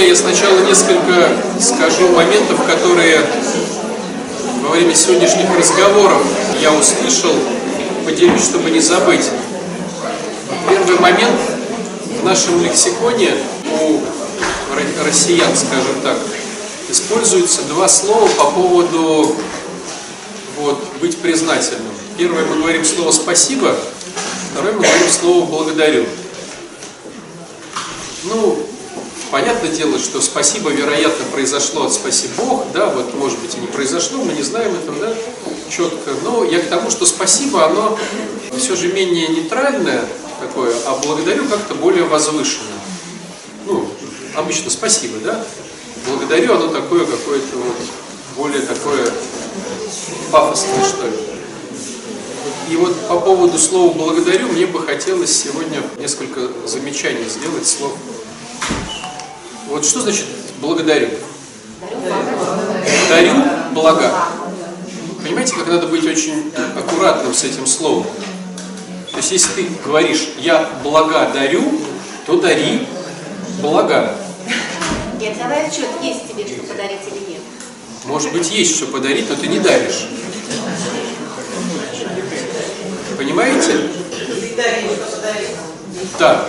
друзья, я сначала несколько скажу моментов, которые во время сегодняшних разговоров я услышал, поделюсь, чтобы не забыть. Первый момент в нашем лексиконе у россиян, скажем так, используются два слова по поводу вот, быть признательным. Первое мы говорим слово «спасибо», второе мы говорим слово «благодарю». Ну, понятное дело, что спасибо, вероятно, произошло от «спаси Бог», да, вот, может быть, и не произошло, мы не знаем этого, да, четко. Но я к тому, что спасибо, оно все же менее нейтральное такое, а благодарю как-то более возвышенное. Ну, обычно спасибо, да, благодарю, оно такое какое-то вот, более такое пафосное, что ли. И вот по поводу слова «благодарю» мне бы хотелось сегодня несколько замечаний сделать слов. Вот что значит «благодарю»? Дарю блага. Понимаете, как надо быть очень аккуратным с этим словом? То есть, если ты говоришь «я блага дарю», то дари блага. Нет, давай отчет, есть тебе что подарить или нет. Может быть, есть что подарить, но ты не даришь. Понимаете? Да.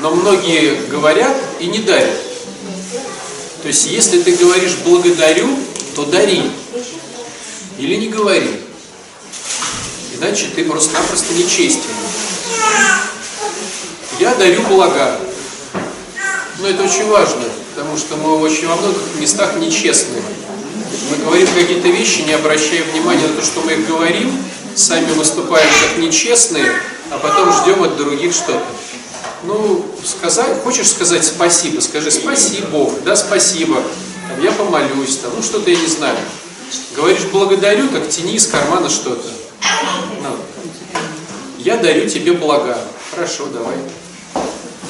Но многие говорят и не дарят. То есть, если ты говоришь «благодарю», то дари. Или не говори. Иначе ты просто-напросто нечестен. Я дарю блага. Но это очень важно, потому что мы очень во многих местах нечестны. Мы говорим какие-то вещи, не обращая внимания на то, что мы их говорим, сами выступаем как нечестные, а потом ждем от других что-то. Ну, сказать, хочешь сказать спасибо, скажи спасибо, да, спасибо, там, я помолюсь, там, ну что-то я не знаю. Говоришь благодарю, так тяни из кармана что-то. Ну, я дарю тебе блага. Хорошо, давай.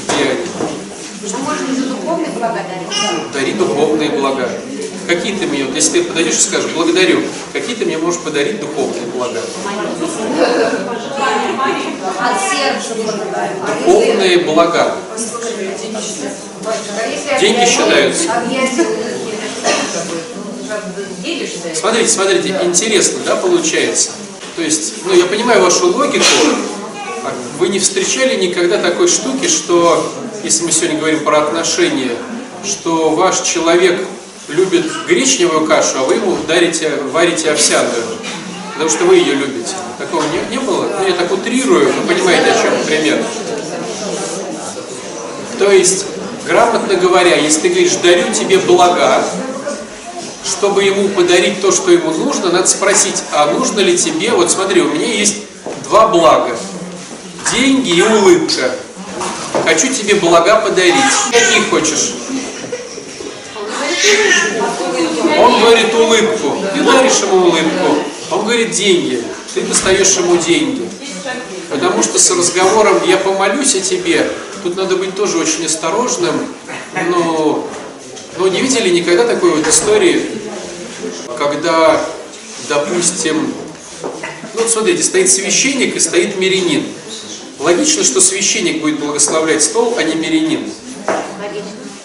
Где они? Ну, можно за духовные блага дарить. Дари духовные блага. Какие ты мне, вот если ты подойдешь и скажешь, благодарю, какие ты мне можешь подарить духовные блага? Духовные блага. Деньги считаются. Смотрите, смотрите, интересно, да, получается? То есть, ну, я понимаю вашу логику, вы не встречали никогда такой штуки, что, если мы сегодня говорим про отношения, что ваш человек любит гречневую кашу, а вы ему дарите, варите овсяную, потому что вы ее любите. Такого не, не было? Ну, я так утрирую, вы понимаете, о чем пример. То есть, грамотно говоря, если ты говоришь, дарю тебе блага, чтобы ему подарить то, что ему нужно, надо спросить, а нужно ли тебе, вот смотри, у меня есть два блага, деньги и улыбка. Хочу тебе блага подарить. Какие хочешь? Он говорит улыбку, ты даришь ему улыбку. Он говорит деньги, ты достаешь ему деньги. Потому что с разговором «я помолюсь о тебе» тут надо быть тоже очень осторожным, но, но не видели никогда такой вот истории, когда, допустим, ну вот смотрите, стоит священник и стоит мирянин. Логично, что священник будет благословлять стол, а не мирянин.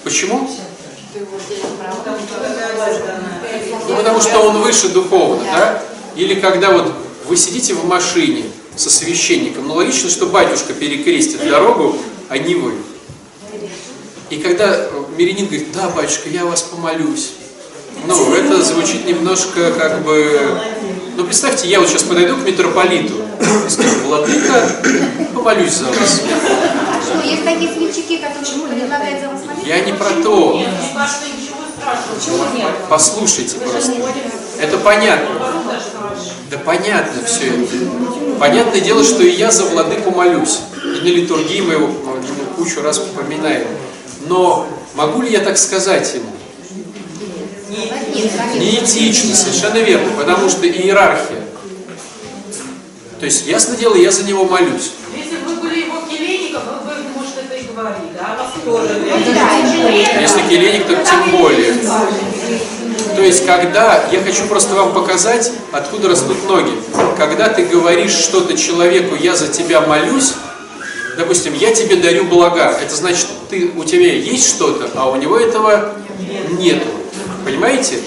Почему? Ну, потому что он выше духовно, да? Или когда вот вы сидите в машине со священником, ну логично, что батюшка перекрестит дорогу, а не вы. И когда мирянин говорит, да, батюшка, я вас помолюсь. Ну, это звучит немножко как бы... Ну, представьте, я вот сейчас подойду к митрополиту скажу, владыка, помолюсь за вас. Есть такие свечики, которые предлагают за вас? Я не про то. Послушайте просто. Это понятно. Да понятно все это. Понятное дело, что и я за владыку молюсь. И на литургии мы его ну, кучу раз упоминаем. Но могу ли я так сказать ему? Неэтично, совершенно верно, потому что иерархия. То есть, ясно дело, я за него молюсь. Если бы вы были его келейником, вы бы, может, это и говорили, да? А вас тоже. Если келейник, то тем более. То есть, когда, я хочу просто вам показать, откуда растут ноги. Когда ты говоришь что-то человеку, я за тебя молюсь, допустим, я тебе дарю блага, это значит, ты, у тебя есть что-то, а у него этого нету. Понимаете?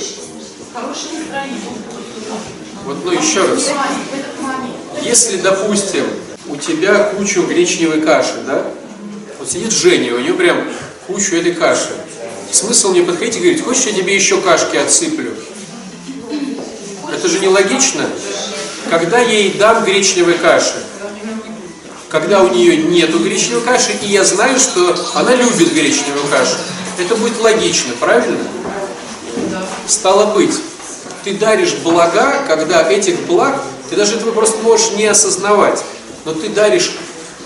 Вот, ну еще раз. Если, допустим, у тебя кучу гречневой каши, да? Вот сидит Женя, у нее прям кучу этой каши. Смысл мне подходить и говорить, хочешь, я тебе еще кашки отсыплю? Это же нелогично. Когда я ей дам гречневой каши, когда у нее нету гречневой каши, и я знаю, что она любит гречневую кашу, это будет логично, правильно? Стало быть, ты даришь блага, когда этих благ, ты даже этого просто можешь не осознавать, но ты даришь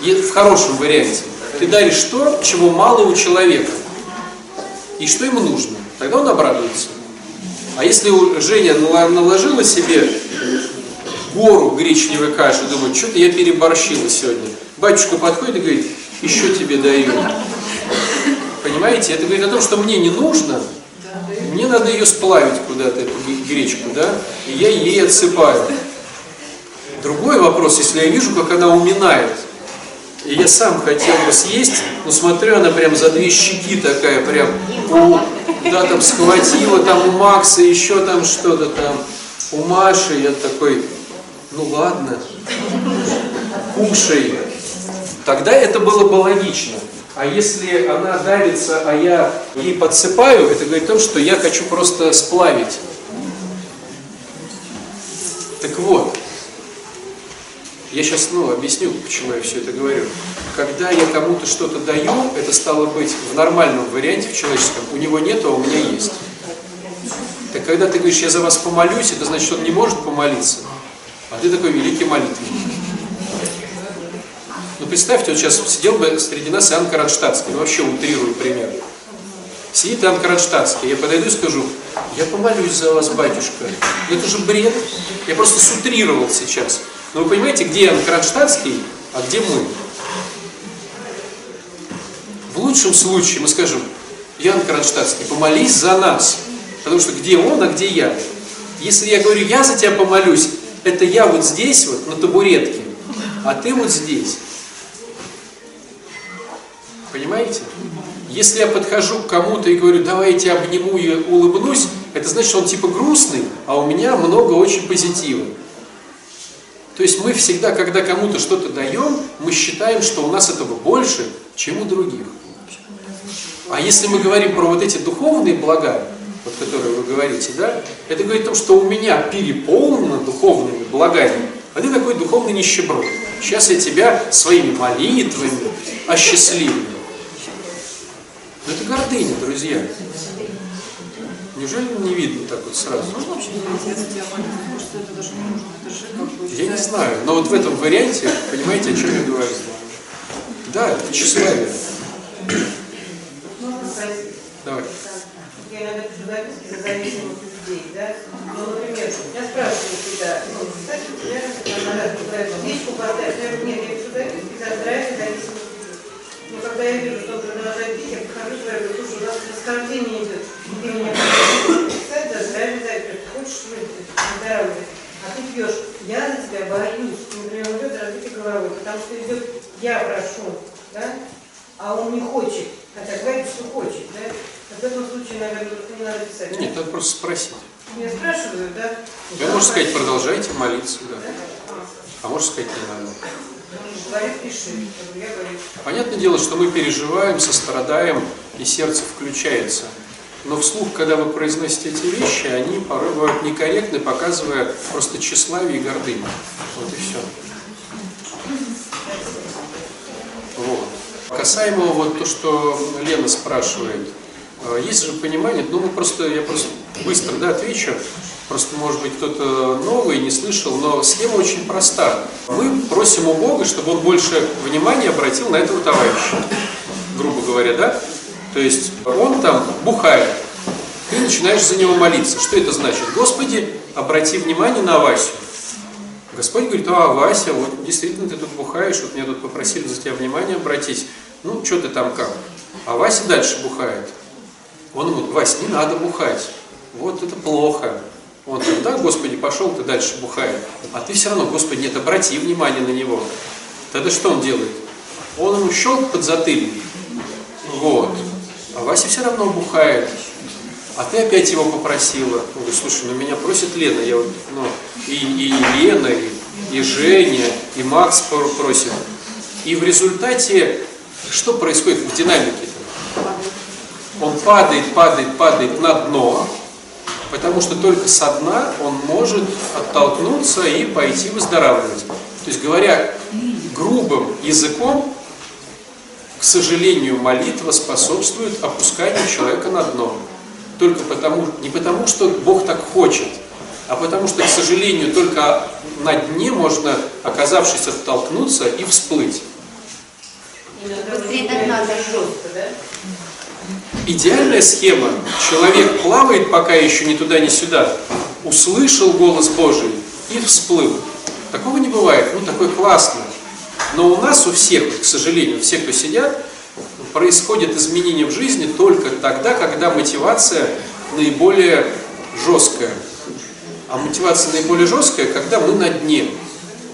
в хорошем варианте, ты даришь то, чего мало у человека, и что ему нужно, тогда он обрадуется. А если Женя наложила себе гору гречневой каши, думает, что-то я переборщила сегодня. Батюшка подходит и говорит, еще тебе даю. Понимаете, это говорит о том, что мне не нужно, мне надо ее сплавить куда-то, эту гречку, да, и я ей отсыпаю. Другой вопрос, если я вижу, как она уминает, и я сам хотел бы съесть, но смотрю, она прям за две щеки такая, прям, у, да, там схватила, там у Макса еще там что-то там, у Маши, я такой, ну ладно, кушай. Тогда это было бы логично. А если она давится, а я ей подсыпаю, это говорит о том, что я хочу просто сплавить. Так вот, я сейчас ну, объясню, почему я все это говорю. Когда я кому-то что-то даю, это стало быть в нормальном варианте, в человеческом, у него нет, а у меня есть. Так когда ты говоришь, я за вас помолюсь, это значит, он не может помолиться. А ты такой великий молитвенник. Ну представьте, вот сейчас сидел бы среди нас Иоанн Кронштадтский, ну вообще утрирую пример. Сидит Иоанн Кронштадтский, я подойду и скажу, я помолюсь за вас, батюшка. Это же бред. Я просто сутрировал сейчас. Но вы понимаете, где Кронштадтский, а где мы? В лучшем случае мы скажем, Иоанн Кронштадтский, помолись за нас. Потому что где он, а где я? Если я говорю, я за тебя помолюсь, это я вот здесь вот, на табуретке, а ты вот здесь. Понимаете? Если я подхожу к кому-то и говорю, давай я тебя обниму и улыбнусь, это значит, что он типа грустный, а у меня много очень позитива. То есть мы всегда, когда кому-то что-то даем, мы считаем, что у нас этого больше, чем у других. А если мы говорим про вот эти духовные блага, вот которые вы говорите, да, это говорит о том, что у меня переполнено духовными благами, а ты такой духовный нищеброд. Сейчас я тебя своими молитвами осчастливлю. Но это гордыня, друзья. Неужели не видно так вот сразу? Можно вообще не что это даже не нужно. Это же как бы... Я не знаю, но вот в этом варианте, понимаете, о чем я говорю? Да, это тщеславие. Давай. Я иногда пишу записки за зависимых людей, да? Ну, например, я спрашиваю всегда, ну, кстати, я надо правильно личку поставить, я говорю, нет, я пишу записки за здравие зависимых. Но когда я вижу, что он продолжает пить, я подхожу и говорю, слушай, у нас расхождение идет, ты меня писать здравие зависимых, ты хочешь выпить, здоровье, а ты пьешь, я за тебя боюсь, например, идет разбитый головой, потому что идет, я прошу, да, а он не хочет, хотя говорит, что хочет, да, в этом случае, наверное, не надо писать. Нет, надо просто спросить. Меня спрашивают, да? Я можно сказать, продолжайте молиться, да. А можно сказать, не надо. Понятное дело, что мы переживаем, сострадаем, и сердце включается. Но вслух, когда вы произносите эти вещи, они порой бывают некорректны, показывая просто тщеславие и гордыню. Вот и все. Вот. Касаемо вот то, что Лена спрашивает, э, есть же понимание, ну мы просто, я просто быстро да, отвечу, просто может быть кто-то новый не слышал, но схема очень проста. Мы просим у Бога, чтобы Он больше внимания обратил на этого товарища, грубо говоря, да? То есть он там бухает, ты начинаешь за него молиться. Что это значит? Господи, обрати внимание на Васю. Господь говорит, а, Вася, вот действительно ты тут бухаешь, вот меня тут попросили за тебя внимание обратить. Ну, что ты там как? А Вася дальше бухает. Он ему, Вась, не надо бухать. Вот это плохо. Он говорит, да, Господи, пошел ты дальше бухает. А ты все равно, Господи, нет, обрати внимание на него. Тогда что он делает? он ему щелк под затыльник. Вот. А Вася все равно бухает. А ты опять его попросила. Он говорит, слушай, ну меня просит Лена. Я вот, ну, и, и Лена, и, и Женя, и Макс просит. И в результате, что происходит в динамике? Он падает, падает, падает на дно, потому что только со дна он может оттолкнуться и пойти выздоравливать. То есть, говоря грубым языком, к сожалению, молитва способствует опусканию человека на дно. Только потому, не потому, что Бог так хочет, а потому что, к сожалению, только на дне можно, оказавшись, оттолкнуться и всплыть. Быстрее до дна. Жестко, да? Идеальная схема. Человек плавает пока еще ни туда, ни сюда, услышал голос Божий и всплыл. Такого не бывает. Ну, такой классный. Но у нас, у всех, к сожалению, все, кто сидят, происходит изменение в жизни только тогда, когда мотивация наиболее жесткая. А мотивация наиболее жесткая, когда мы на дне.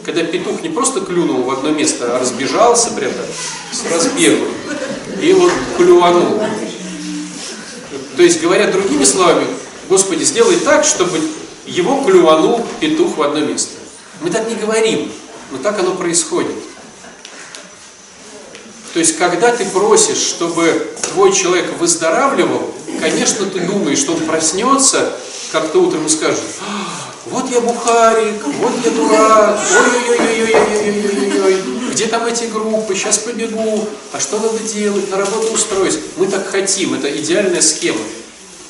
Когда петух не просто клюнул в одно место, а разбежался прям с разбегу. И вот клюванул. То есть, говоря другими словами, Господи, сделай так, чтобы его клюванул петух в одно место. Мы так не говорим, но так оно происходит. То есть, когда ты просишь, чтобы твой человек выздоравливал, конечно, ты думаешь, что он проснется, как-то утром и скажет, «А, вот я бухарик, вот я дурак, ой-ой-ой-ой-ой-ой-ой-ой, где там эти группы, сейчас побегу, а что надо делать, на работу устроить. Мы так хотим, это идеальная схема.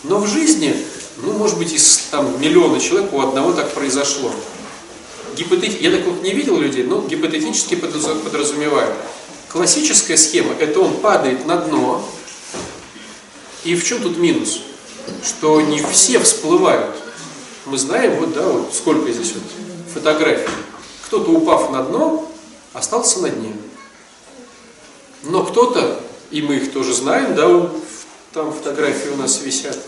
Но в жизни, ну, может быть, из там, миллиона человек у одного так произошло. Гипотет... Я так вот не видел людей, но гипотетически подразу- подразумеваю. Классическая схема – это он падает на дно. И в чем тут минус? Что не все всплывают. Мы знаем, вот, да, вот сколько здесь вот фотографий. Кто-то, упав на дно, остался на дне. Но кто-то, и мы их тоже знаем, да, там фотографии у нас висят,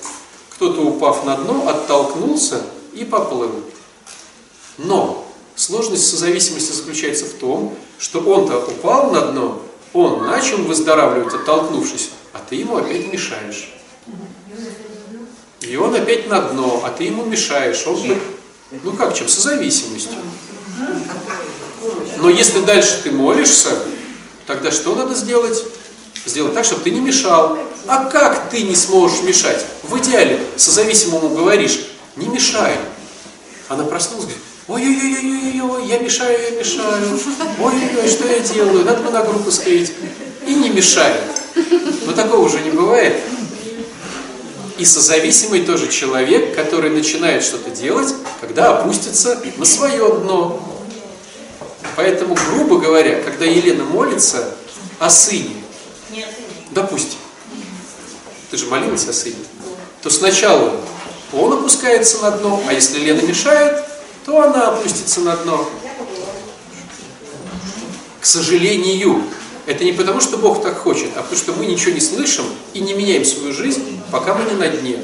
кто-то, упав на дно, оттолкнулся и поплыл. Но сложность созависимости заключается в том, что он-то упал на дно, он начал выздоравливать, оттолкнувшись, а ты ему опять мешаешь. И он опять на дно, а ты ему мешаешь. Он, ну как чем? Созависимостью. Но если дальше ты молишься, тогда что надо сделать? Сделать так, чтобы ты не мешал. А как ты не сможешь мешать? В идеале созависимому говоришь, не мешай. Она проснулась, говорит, ой-ой-ой-ой-ой, я мешаю, я мешаю. Ой-ой-ой, что я делаю? Надо бы на группу сходить. И не мешает. Но такого уже не бывает. И созависимый тоже человек, который начинает что-то делать, когда опустится на свое дно. Поэтому, грубо говоря, когда Елена молится о сыне, допустим, ты же молилась о сыне, то сначала он опускается на дно, а если Лена мешает, то она опустится на дно. К сожалению, это не потому, что Бог так хочет, а потому что мы ничего не слышим и не меняем свою жизнь, пока мы не на дне.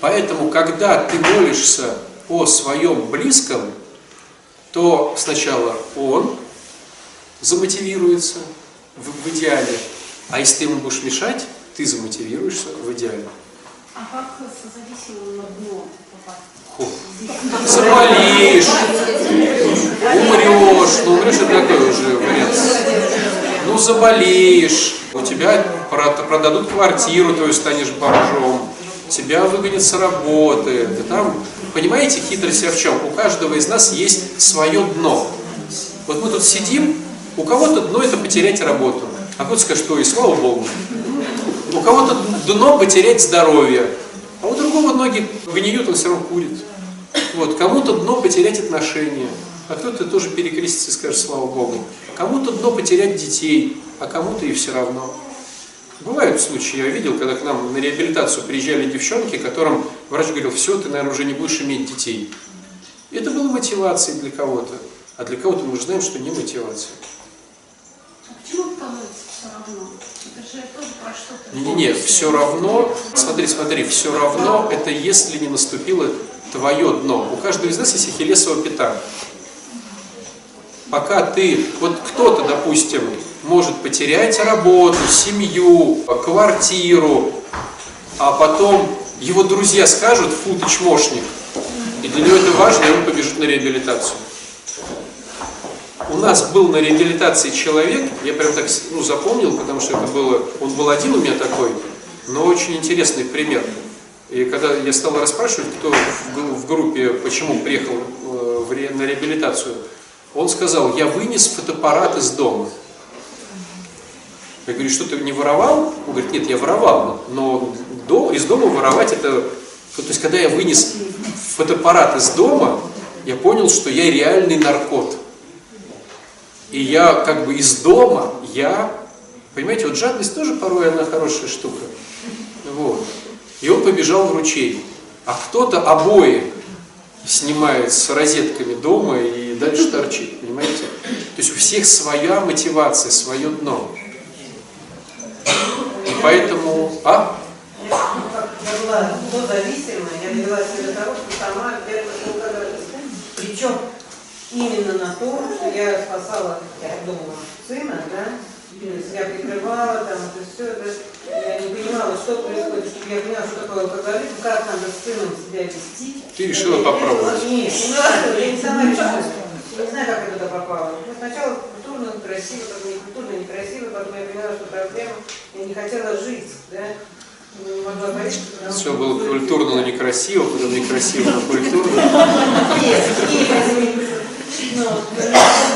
Поэтому, когда ты молишься о своем близком, то сначала он замотивируется в, в идеале, а если ты ему будешь мешать, ты замотивируешься в идеале. А как созависимым на дно попасть? Заболеешь, умрешь, ну умрешь это такой уже вариант. Ну заболеешь, у тебя про- продадут квартиру, твою станешь бомжом, тебя выгонят с работы. Да там, понимаете, хитрость в чем? У каждого из нас есть свое дно. Вот мы тут сидим, у кого-то дно это потерять работу, а кто-то скажет, что и слава Богу. У кого-то дно потерять здоровье, а у другого ноги гниют, он все равно курит. Вот, кому-то дно потерять отношения, а кто-то тоже перекрестится и скажет слава Богу. Кому-то дно потерять детей, а кому-то и все равно. Бывают случаи, я видел, когда к нам на реабилитацию приезжали девчонки, которым врач говорил, все, ты, наверное, уже не будешь иметь детей. И это было мотивацией для кого-то. А для кого-то мы же знаем, что не мотивация. А почему становится все равно? Это же тоже про что-то. Не-не-не, все равно, смотри, смотри, все равно это если не наступило твое дно. У каждого из нас есть ахиллесова пята. Пока ты, вот кто-то, допустим, может потерять работу, семью, квартиру, а потом его друзья скажут, фу, ты чмошник. И для него это важно, и он побежит на реабилитацию. У нас был на реабилитации человек, я прям так ну, запомнил, потому что это было, он был один у меня такой, но очень интересный пример. И когда я стал расспрашивать, кто в, группе, почему приехал э, на реабилитацию, он сказал, я вынес фотоаппарат из дома. Я говорю, что ты не воровал? Он говорит, нет, я воровал, но до, из дома воровать это... То есть, когда я вынес фотоаппарат из дома, я понял, что я реальный наркот. И я как бы из дома, я... Понимаете, вот жадность тоже порой она хорошая штука. Вот. И он побежал в ручей. А кто-то обои снимает с розетками дома и дальше торчит, понимаете? То есть у всех своя мотивация, свое дно. И поэтому... А? Я была зависимая, я довела себя до того, что сама где-то Причем именно на то, что я спасала, думала, сына, да, я прикрывала, там, это все, это, я не понимала, что происходит, чтобы я поняла, что такое алкоголизм, как надо с сыном себя вести. Ты решила попробовать? Нет, я не сама решила. Я не знаю, как я туда попала. Ну, сначала культурно, красиво, потом не культурно, некрасиво, потом я поняла, что проблема, я не хотела жить, да. Могла поверить, Все было культурно, но некрасиво, потом некрасиво, но культурно. Нет, нет, но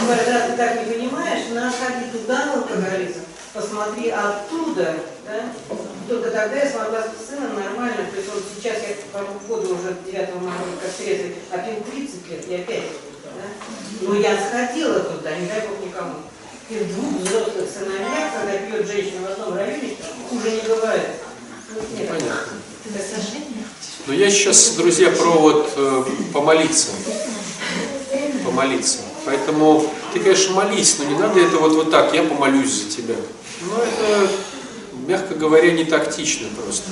когда ты так не понимаешь, надо ходить туда, в алкоголизм, посмотри оттуда, да? Только тогда я смогла с сыном нормально, то есть вот сейчас я по году уже 9 марта как трезвый, а пил 30 лет, я опять, да? Но я сходила туда, не дай бог никому. И в двух взрослых сыновьях, когда пьет женщина в одном районе, хуже не бывает. Ну, нет. Понятно. Но я сейчас, друзья, про вот э, помолиться. Помолиться. Поэтому ты, конечно, молись, но не надо это вот, вот так, я помолюсь за тебя. Ну, это, мягко говоря, не тактично просто.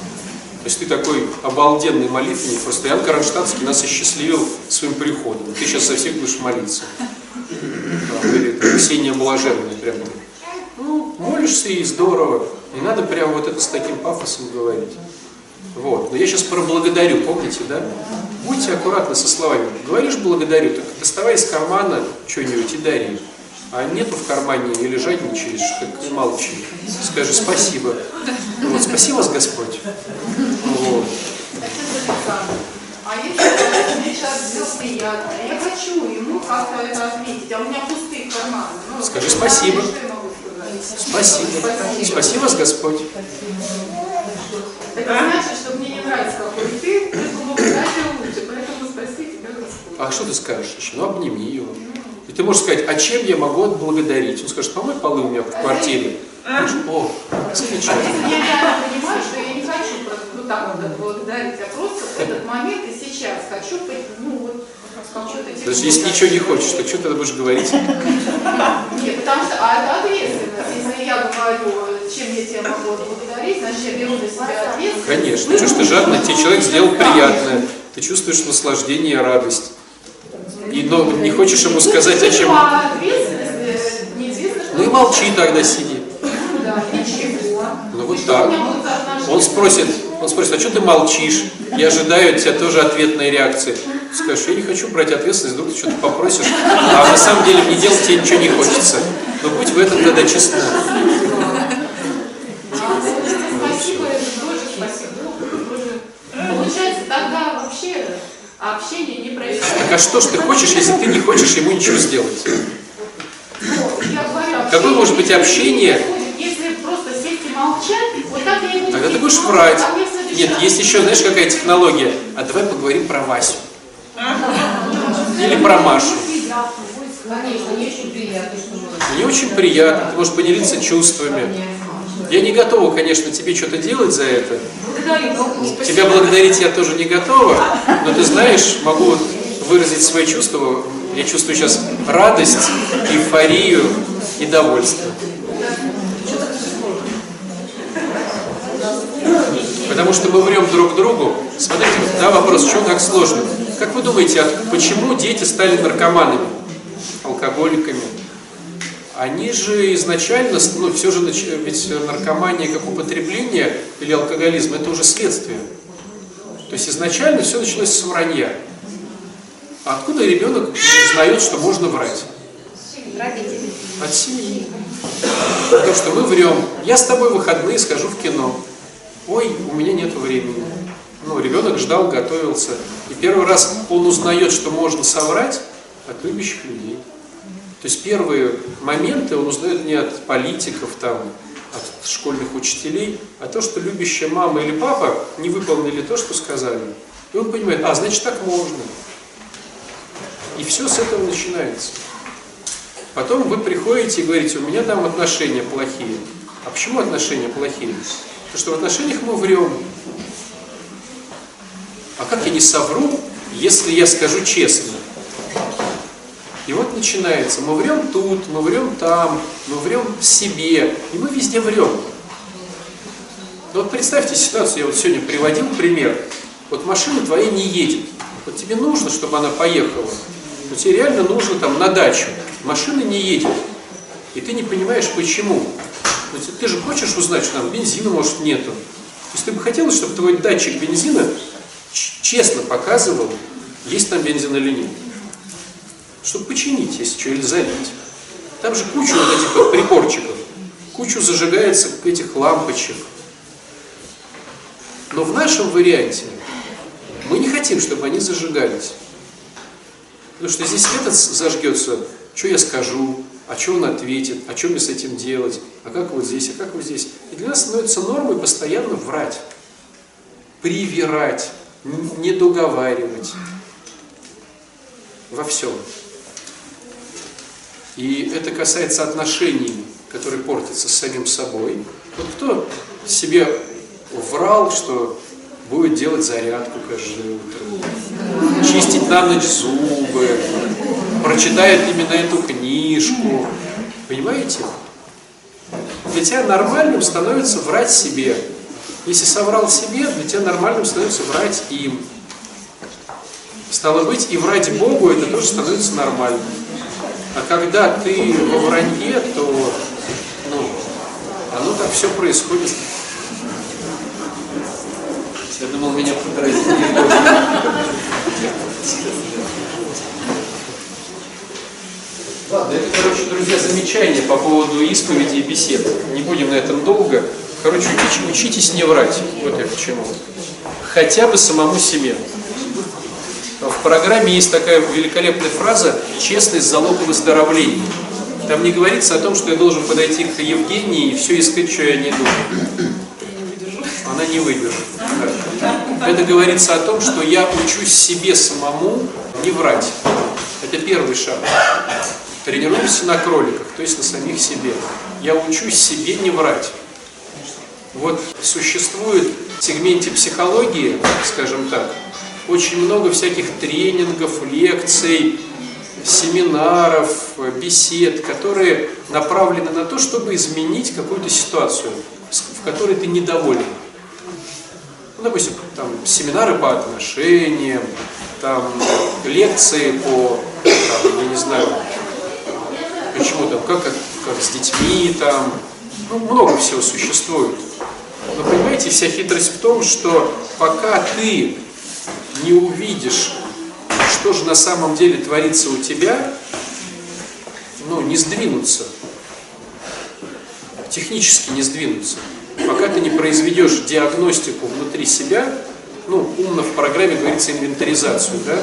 То есть ты такой обалденный молитвенник, просто Иоанн Кронштадтский нас осчастливил своим приходом. Ты сейчас со всех будешь молиться. Там, Ксения Блаженная прям. Ну, молишься и здорово. Не надо прям вот это с таким пафосом говорить. Вот. Но я сейчас про благодарю, помните, да? Будьте аккуратны со словами. Говоришь благодарю, так доставай из кармана что-нибудь и дари. А нету в кармане или жадничаешь, так и молчи. Скажи спасибо. Вот, спаси вас Господь. Вот. А если мне человек сделал приятно, я хочу ему как-то это отметить, а у меня пустые карманы. Ну, Скажи спасибо. Спасибо. Спаси вас Господь. Это значит, что мне не нравится, какой ты, ты поблагодарил лучше, поэтому спаси тебя Господь. А что ты скажешь еще? Ну, обними его. И ты можешь сказать, а чем я могу отблагодарить? Он скажет, помой полы у меня в квартире. О, замечательно. Я реально понимаю, что я не хочу просто так вот отблагодарить, а просто в этот момент и сейчас хочу, ну вот, что-то Даже если ничего не хочешь, то что ты будешь говорить? Нет, потому что, а это ответственность. Если я говорю, чем я тебя могу отблагодарить, значит, я беру на себя ответственность. Конечно. Что ж ты жадно, тебе человек сделал приятное. Ты чувствуешь наслаждение и радость. И, но не хочешь ему сказать, о чем... А ответственность, э, неизвестно, что... Ну и молчи тогда, сиди. Ну вот так. Он спросит, он спросит, а что ты молчишь? Я ожидаю от тебя тоже ответной реакции. Скажешь, я не хочу брать ответственность, вдруг ты что-то попросишь, а на самом деле мне делать тебе ничего не хочется. Но будь в этом тогда честна. А, тогда вообще общение не происходит. Так а что ж ты хочешь, если ты не хочешь ему ничего сделать? Я говорю, Какое может быть общение? Если просто сесть и молчать, вот так я Тогда ты будешь врать. Нет, есть еще, знаешь, какая технология? А давай поговорим про Васю. Или про Машу. Конечно, очень приятно, что. Мне очень приятно, ты можешь поделиться чувствами. Я не готова, конечно, тебе что-то делать за это. Тебя благодарить я тоже не готова, но ты знаешь, могу выразить свои чувства. Я чувствую сейчас радость, эйфорию и довольство. Потому что мы врем друг другу. Смотрите, да, вопрос, что так сложно? Как вы думаете, а почему дети стали наркоманами, алкоголиками? они же изначально, ну, все же, ведь наркомания как употребление или алкоголизм, это уже следствие. То есть изначально все началось с вранья. А откуда ребенок узнает, что можно врать? Родители. От семьи. Потому что мы врем. Я с тобой в выходные схожу в кино. Ой, у меня нет времени. Ну, ребенок ждал, готовился. И первый раз он узнает, что можно соврать от любящих людей. То есть первые моменты он узнает не от политиков, там, от школьных учителей, а то, что любящая мама или папа не выполнили то, что сказали. И он понимает, а, значит, так можно. И все с этого начинается. Потом вы приходите и говорите, у меня там отношения плохие. А почему отношения плохие? Потому что в отношениях мы врем. А как я не совру, если я скажу честно? И вот начинается, мы врем тут, мы врем там, мы врем себе, и мы везде врем. Ну вот представьте ситуацию, я вот сегодня приводил пример. Вот машина твоя не едет. Вот тебе нужно, чтобы она поехала. Но тебе реально нужно там на дачу. Машина не едет. И ты не понимаешь, почему. Но ты, же хочешь узнать, что там бензина, может, нету. То есть ты бы хотел, чтобы твой датчик бензина честно показывал, есть там бензин или нет. Чтобы починить, если что, или залить. Там же кучу вот этих вот приборчиков. Кучу зажигается этих лампочек. Но в нашем варианте мы не хотим, чтобы они зажигались. Потому что здесь этот зажгется, что я скажу, а что он ответит, а что мне с этим делать, а как вот здесь, а как вот здесь. И для нас становится нормой постоянно врать, привирать, недоговаривать во всем. И это касается отношений, которые портятся с самим собой. Вот кто себе врал, что будет делать зарядку каждое утро, чистить на ночь зубы, прочитает именно эту книжку. Понимаете? Для тебя нормальным становится врать себе. Если соврал себе, для тебя нормальным становится врать им. Стало быть, и врать Богу это тоже становится нормальным. А когда ты во вранье, то ну, оно так все происходит. Я думал, меня подразили. Ладно, это, короче, друзья, замечание по поводу исповеди и бесед. Не будем на этом долго. Короче, уч- учитесь не врать. Вот я к чему. Хотя бы самому себе. В программе есть такая великолепная фраза «честность – залог выздоровления». Там не говорится о том, что я должен подойти к Евгении и все искать, что я не думаю. Она не выдержит. Это говорится о том, что я учусь себе самому не врать. Это первый шаг. Тренируемся на кроликах, то есть на самих себе. Я учусь себе не врать. Вот существует в сегменте психологии, скажем так, очень много всяких тренингов, лекций, семинаров, бесед, которые направлены на то, чтобы изменить какую-то ситуацию, в которой ты недоволен. Ну, допустим, там семинары по отношениям, там лекции по, там, я не знаю, почему там, как, как, с детьми, там, ну, много всего существует. Но понимаете, вся хитрость в том, что пока ты не увидишь, что же на самом деле творится у тебя, ну, не сдвинуться. Технически не сдвинуться. Пока ты не произведешь диагностику внутри себя, ну, умно в программе говорится инвентаризацию, да,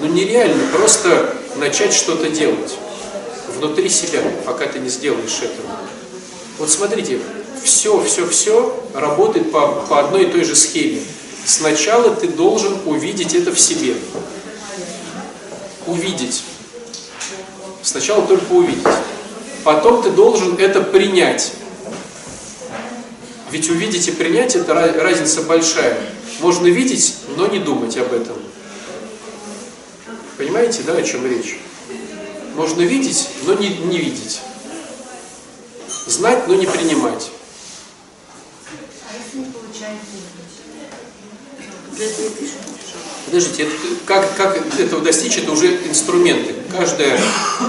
но нереально просто начать что-то делать внутри себя, пока ты не сделаешь этого. Вот смотрите, все, все, все работает по, по одной и той же схеме. Сначала ты должен увидеть это в себе. Увидеть. Сначала только увидеть. Потом ты должен это принять. Ведь увидеть и принять это разница большая. Можно видеть, но не думать об этом. Понимаете, да, о чем речь? Можно видеть, но не, не видеть. Знать, но не принимать. Подождите, это, как, как этого достичь, это уже инструменты. Каждая,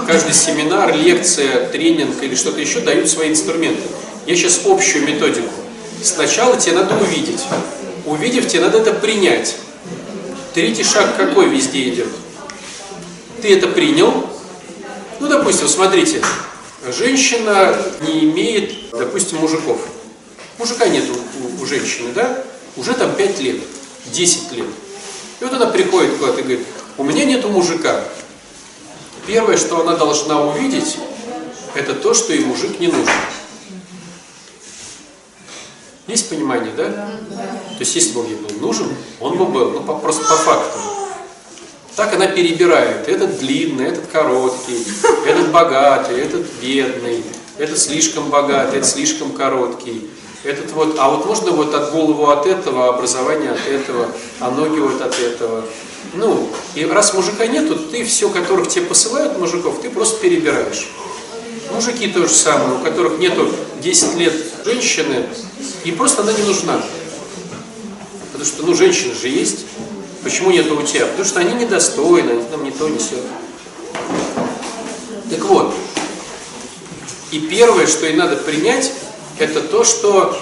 каждый семинар, лекция, тренинг или что-то еще дают свои инструменты. Я сейчас общую методику. Сначала тебе надо увидеть. Увидев, тебе надо это принять. Третий шаг какой везде идет? Ты это принял. Ну, допустим, смотрите, женщина не имеет, допустим, мужиков. Мужика нет у, у женщины, да? Уже там 5 лет, 10 лет. И вот она приходит куда-то и говорит, у меня нету мужика. Первое, что она должна увидеть, это то, что ей мужик не нужен. Есть понимание, да? То есть, если бы он ей был нужен, он бы был, ну, просто по факту. Так она перебирает. Этот длинный, этот короткий, этот богатый, этот бедный, этот слишком богатый, этот слишком короткий. Этот вот, а вот можно вот от голову от этого, образование от этого, а ноги вот от этого. Ну, и раз мужика нету, ты все, которых тебе посылают мужиков, ты просто перебираешь. Мужики то же самое, у которых нету 10 лет женщины, и просто она не нужна. Потому что, ну, женщины же есть. Почему нету у тебя? Потому что они недостойны, они там не то, не все. Так вот, и первое, что ей надо принять, это то, что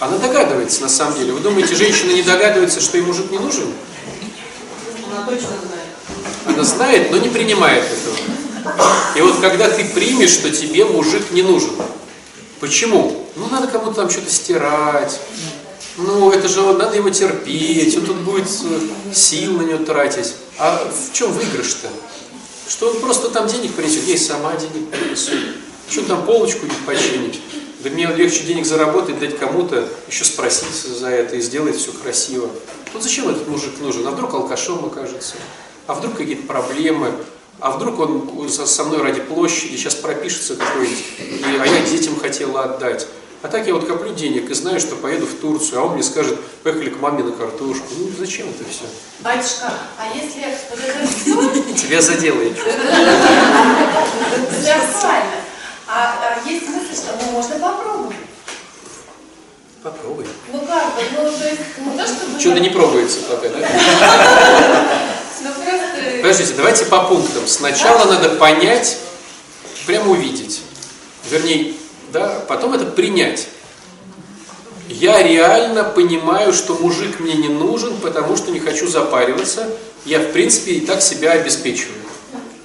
она догадывается на самом деле. Вы думаете, женщина не догадывается, что ей мужик не нужен? Она точно знает. Она знает, но не принимает этого. И вот когда ты примешь, что тебе мужик не нужен. Почему? Ну, надо кому-то там что-то стирать. Ну, это же надо его терпеть, он тут будет сил на него тратить. А в чем выигрыш-то? Что он просто там денег принесет, я и сама денег принесу. Что там полочку не починить? Да мне легче денег заработать, дать кому-то, еще спросить за это и сделать все красиво. Вот зачем этот мужик нужен? А вдруг алкашом окажется? А вдруг какие-то проблемы? А вдруг он со мной ради площади сейчас пропишется какой-нибудь, а я детям хотела отдать. А так я вот коплю денег и знаю, что поеду в Турцию, а он мне скажет, поехали к маме на картошку. Ну зачем это все? Батюшка, а если вот это все, Тебя задело, я а, а есть мысль, что ну, можно попробовать. Попробуй. Ну как бы, ну то есть, не то не пробуется пока, да? Ну. Подождите, давайте по пунктам. Сначала надо понять, прямо увидеть. Вернее, да, потом это принять. Я реально понимаю, что мужик мне не нужен, потому что не хочу запариваться. Я, в принципе, и так себя обеспечиваю.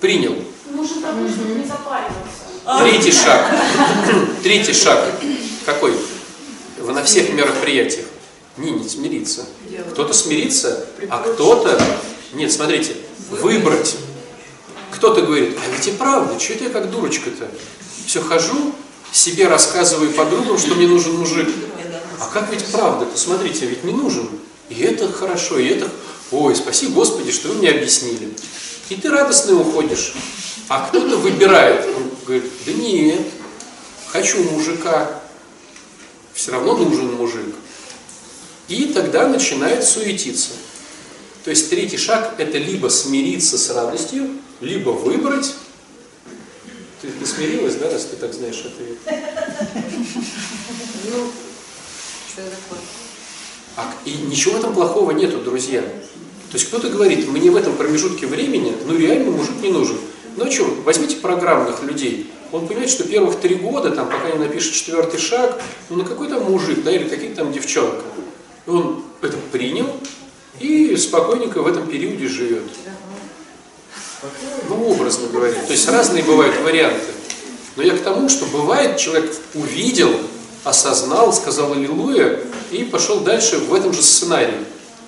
Принял. Нужен такой, чтобы не запариваться. Третий шаг. Третий шаг. Какой? Вы на всех мероприятиях. Не, не смириться. Кто-то смирится, а кто-то... Нет, смотрите, выбрать. Кто-то говорит, а ведь и правда, что это я как дурочка-то? Все хожу, себе рассказываю подругам, что мне нужен мужик. А как ведь правда-то? Смотрите, ведь не нужен. И это хорошо, и это... Ой, спаси Господи, что вы мне объяснили. И ты радостно уходишь. А кто-то выбирает. Он говорит, да нет, хочу мужика. Все равно нужен мужик. И тогда начинает суетиться. То есть третий шаг – это либо смириться с радостью, либо выбрать. Ты, ты смирилась, да, раз ты так знаешь ответ? Ну, что такое? А, и ничего этом плохого нету, друзья. То есть кто-то говорит, мне в этом промежутке времени, ну реально мужик не нужен. Ну а что, возьмите программных людей. Он понимает, что первых три года, там, пока не напишет четвертый шаг, ну на какой там мужик, да, или какие-то там девчонка. Он это принял и спокойненько в этом периоде живет. Ну, образно говоря. То есть разные бывают варианты. Но я к тому, что бывает, человек увидел, осознал, сказал аллилуйя и пошел дальше в этом же сценарии.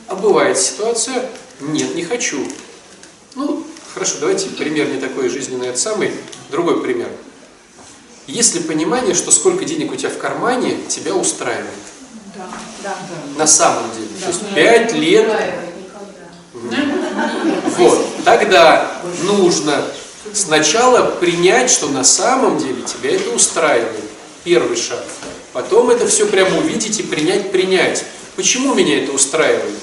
А бывает ситуация, нет, не хочу. Ну, хорошо, давайте пример не такой жизненный, это самый, другой пример. Есть ли понимание, что сколько денег у тебя в кармане тебя устраивает? Да, да. На самом деле. То есть 5 лет вот, тогда нужно сначала принять, что на самом деле тебя это устраивает. Первый шаг. Потом это все прямо увидеть и принять, принять. Почему меня это устраивает?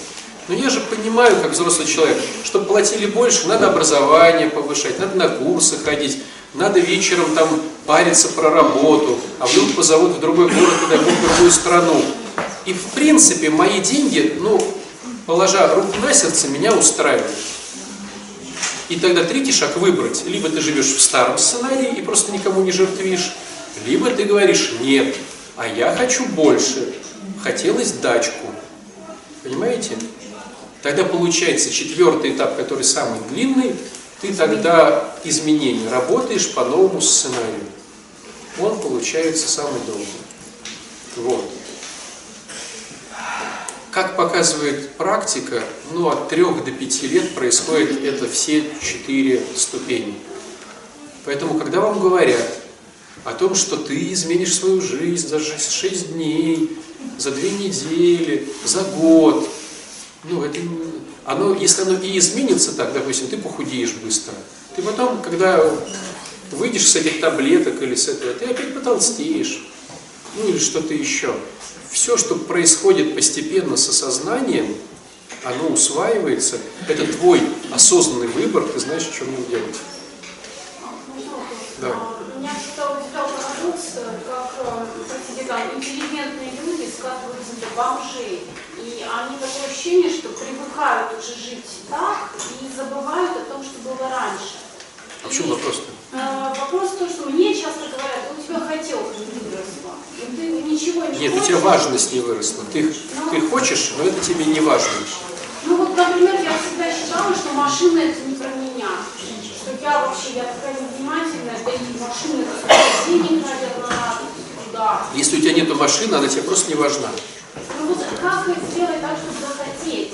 Ну я же понимаю, как взрослый человек, чтобы платили больше, надо образование повышать, надо на курсы ходить, надо вечером там париться про работу, а вдруг позовут в другой город, куда в другую страну. И в принципе мои деньги, ну, положа руку на сердце, меня устраивает. И тогда третий шаг выбрать. Либо ты живешь в старом сценарии и просто никому не жертвишь, либо ты говоришь нет, а я хочу больше. Хотелось дачку. Понимаете? Тогда получается четвертый этап, который самый длинный, ты тогда изменения работаешь по новому сценарию. Он получается самый долгий. Вот. Как показывает практика, ну от 3 до 5 лет происходит это все четыре ступени. Поэтому, когда вам говорят о том, что ты изменишь свою жизнь за 6 дней, за 2 недели, за год, ну, это, оно, если оно и изменится так, допустим, ты похудеешь быстро, ты потом, когда выйдешь с этих таблеток или с этого, ты опять потолстеешь, ну или что-то еще. Все, что происходит постепенно с осознанием, оно усваивается, это твой осознанный выбор, ты знаешь, что мне делать. Да. Меня удивлял парадокс, как, э, там, интеллигентные люди скатываются до бомжей. И они такое ощущение, что привыкают уже жить так и забывают о том, что было раньше. А в чем вопрос-то? Э, Вопрос в том, что мне часто говорят, «Ну, у тебя хотелка не выросла, и ты ничего не Нет, у хочешь». тебя важность не выросла. Ты, ты хочешь, но это тебе не важно. Ну вот, например, я всегда считала, что машина это не про меня. Что я вообще, я такая невнимательная, да и машина это денег, наверное, туда. Если у тебя нету машины, она тебе просто не важна. Ну вот как сделать так, чтобы захотеть?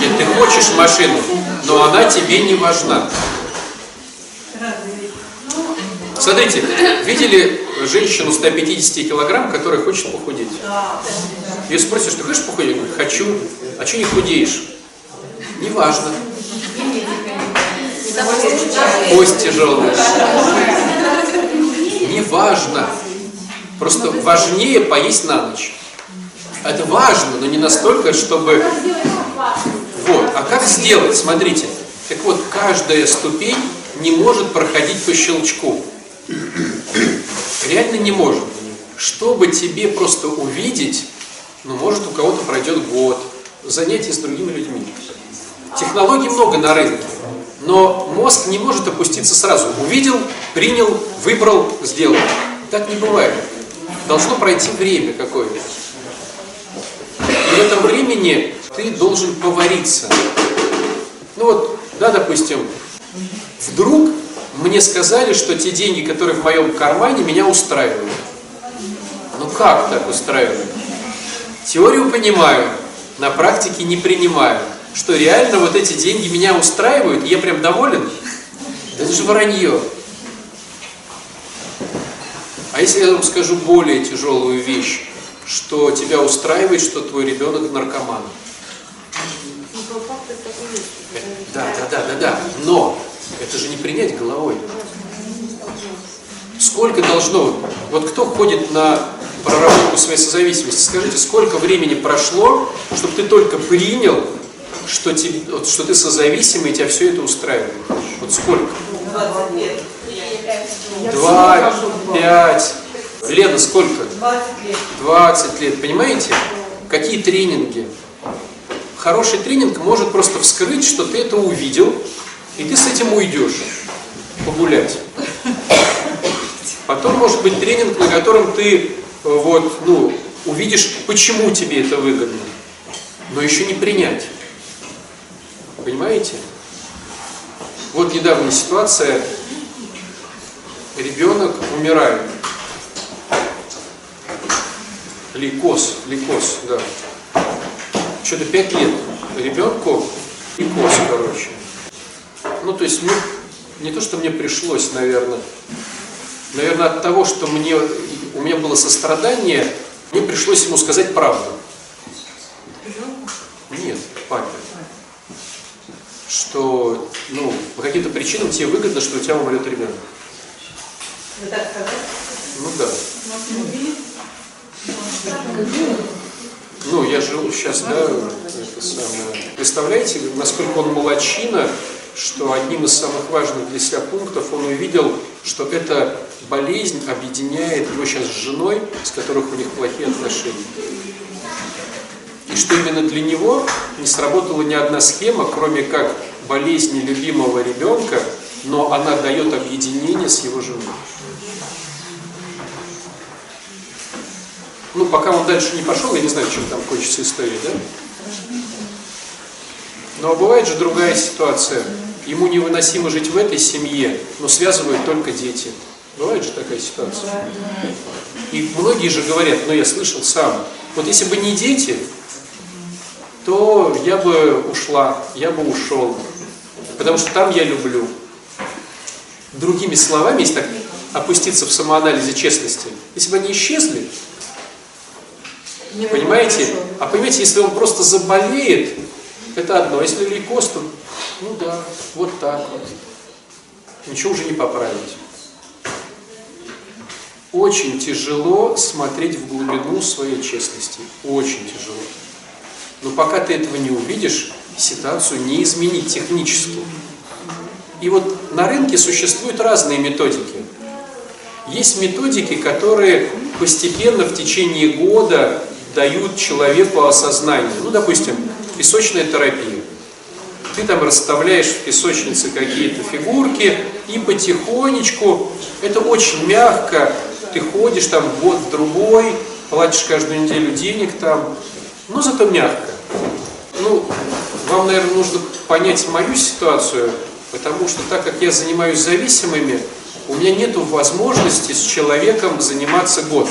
Нет, ты хочешь машину, но она тебе не важна. Смотрите, видели женщину 150 килограмм, которая хочет похудеть? Ее спросишь, ты хочешь похудеть? Говорит, хочу. А что не худеешь? Неважно. Кость тяжелая. Неважно. Просто важнее поесть на ночь. Это важно, но не настолько, чтобы... Вот. А как сделать? Смотрите. Так вот, каждая ступень не может проходить по щелчку. Реально не может. Чтобы тебе просто увидеть, ну, может, у кого-то пройдет год, занятия с другими людьми. Технологий много на рынке, но мозг не может опуститься сразу. Увидел, принял, выбрал, сделал. Так не бывает. Должно пройти время какое-то. И в этом времени ты должен повариться. Ну вот, да, допустим, вдруг мне сказали, что те деньги, которые в моем кармане, меня устраивают. Ну как так устраивают? Теорию понимаю, на практике не принимаю. Что реально вот эти деньги меня устраивают, и я прям доволен? Да это же вранье. А если я вам скажу более тяжелую вещь, что тебя устраивает, что твой ребенок наркоман? Да, да, да, да, да. Но это же не принять головой. Сколько должно... Вот кто ходит на проработку своей созависимости, скажите, сколько времени прошло, чтобы ты только принял, что, тебе, вот, что ты созависимый, и тебя все это устраивает? Вот сколько? 20 лет. Два, пять. Лена, сколько? 20 лет. 20 лет. Понимаете? Какие тренинги? Хороший тренинг может просто вскрыть, что ты это увидел, и ты с этим уйдешь погулять. Потом может быть тренинг, на котором ты э, вот, ну, увидишь, почему тебе это выгодно, но еще не принять. Понимаете? Вот недавняя ситуация. Ребенок умирает. Лейкоз, лейкоз, да. Что-то пять лет ребенку лейкоз, короче. Ну, то есть, ну, не то, что мне пришлось, наверное, наверное, от того, что мне, у меня было сострадание, мне пришлось ему сказать правду. Нет, папе. Что, ну, по каким-то причинам тебе выгодно, что у тебя умрет ребенок. Ну да. Ну, я живу сейчас, да, это самое. Представляете, насколько он молодчина, что одним из самых важных для себя пунктов он увидел, что эта болезнь объединяет его сейчас с женой, с которых у них плохие отношения. И что именно для него не сработала ни одна схема, кроме как болезни любимого ребенка, но она дает объединение с его женой. Ну, пока он дальше не пошел, я не знаю, чем там кончится история, да? Но бывает же другая ситуация. Ему невыносимо жить в этой семье, но связывают только дети. Бывает же такая ситуация. И многие же говорят, ну я слышал сам, вот если бы не дети, то я бы ушла, я бы ушел. Потому что там я люблю. Другими словами, если так опуститься в самоанализе честности, если бы они исчезли, Мне понимаете? А понимаете, если он просто заболеет, это одно. Если лейкоз, то, ну да, вот так вот. Ничего уже не поправить. Очень тяжело смотреть в глубину своей честности. Очень тяжело. Но пока ты этого не увидишь, ситуацию не изменить технически. И вот на рынке существуют разные методики. Есть методики, которые постепенно в течение года дают человеку осознание. Ну, допустим, песочная терапия. Ты там расставляешь в песочнице какие-то фигурки, и потихонечку, это очень мягко, ты ходишь там год-другой, платишь каждую неделю денег там, но зато мягко. Ну, вам, наверное, нужно понять мою ситуацию, потому что так как я занимаюсь зависимыми, у меня нет возможности с человеком заниматься год.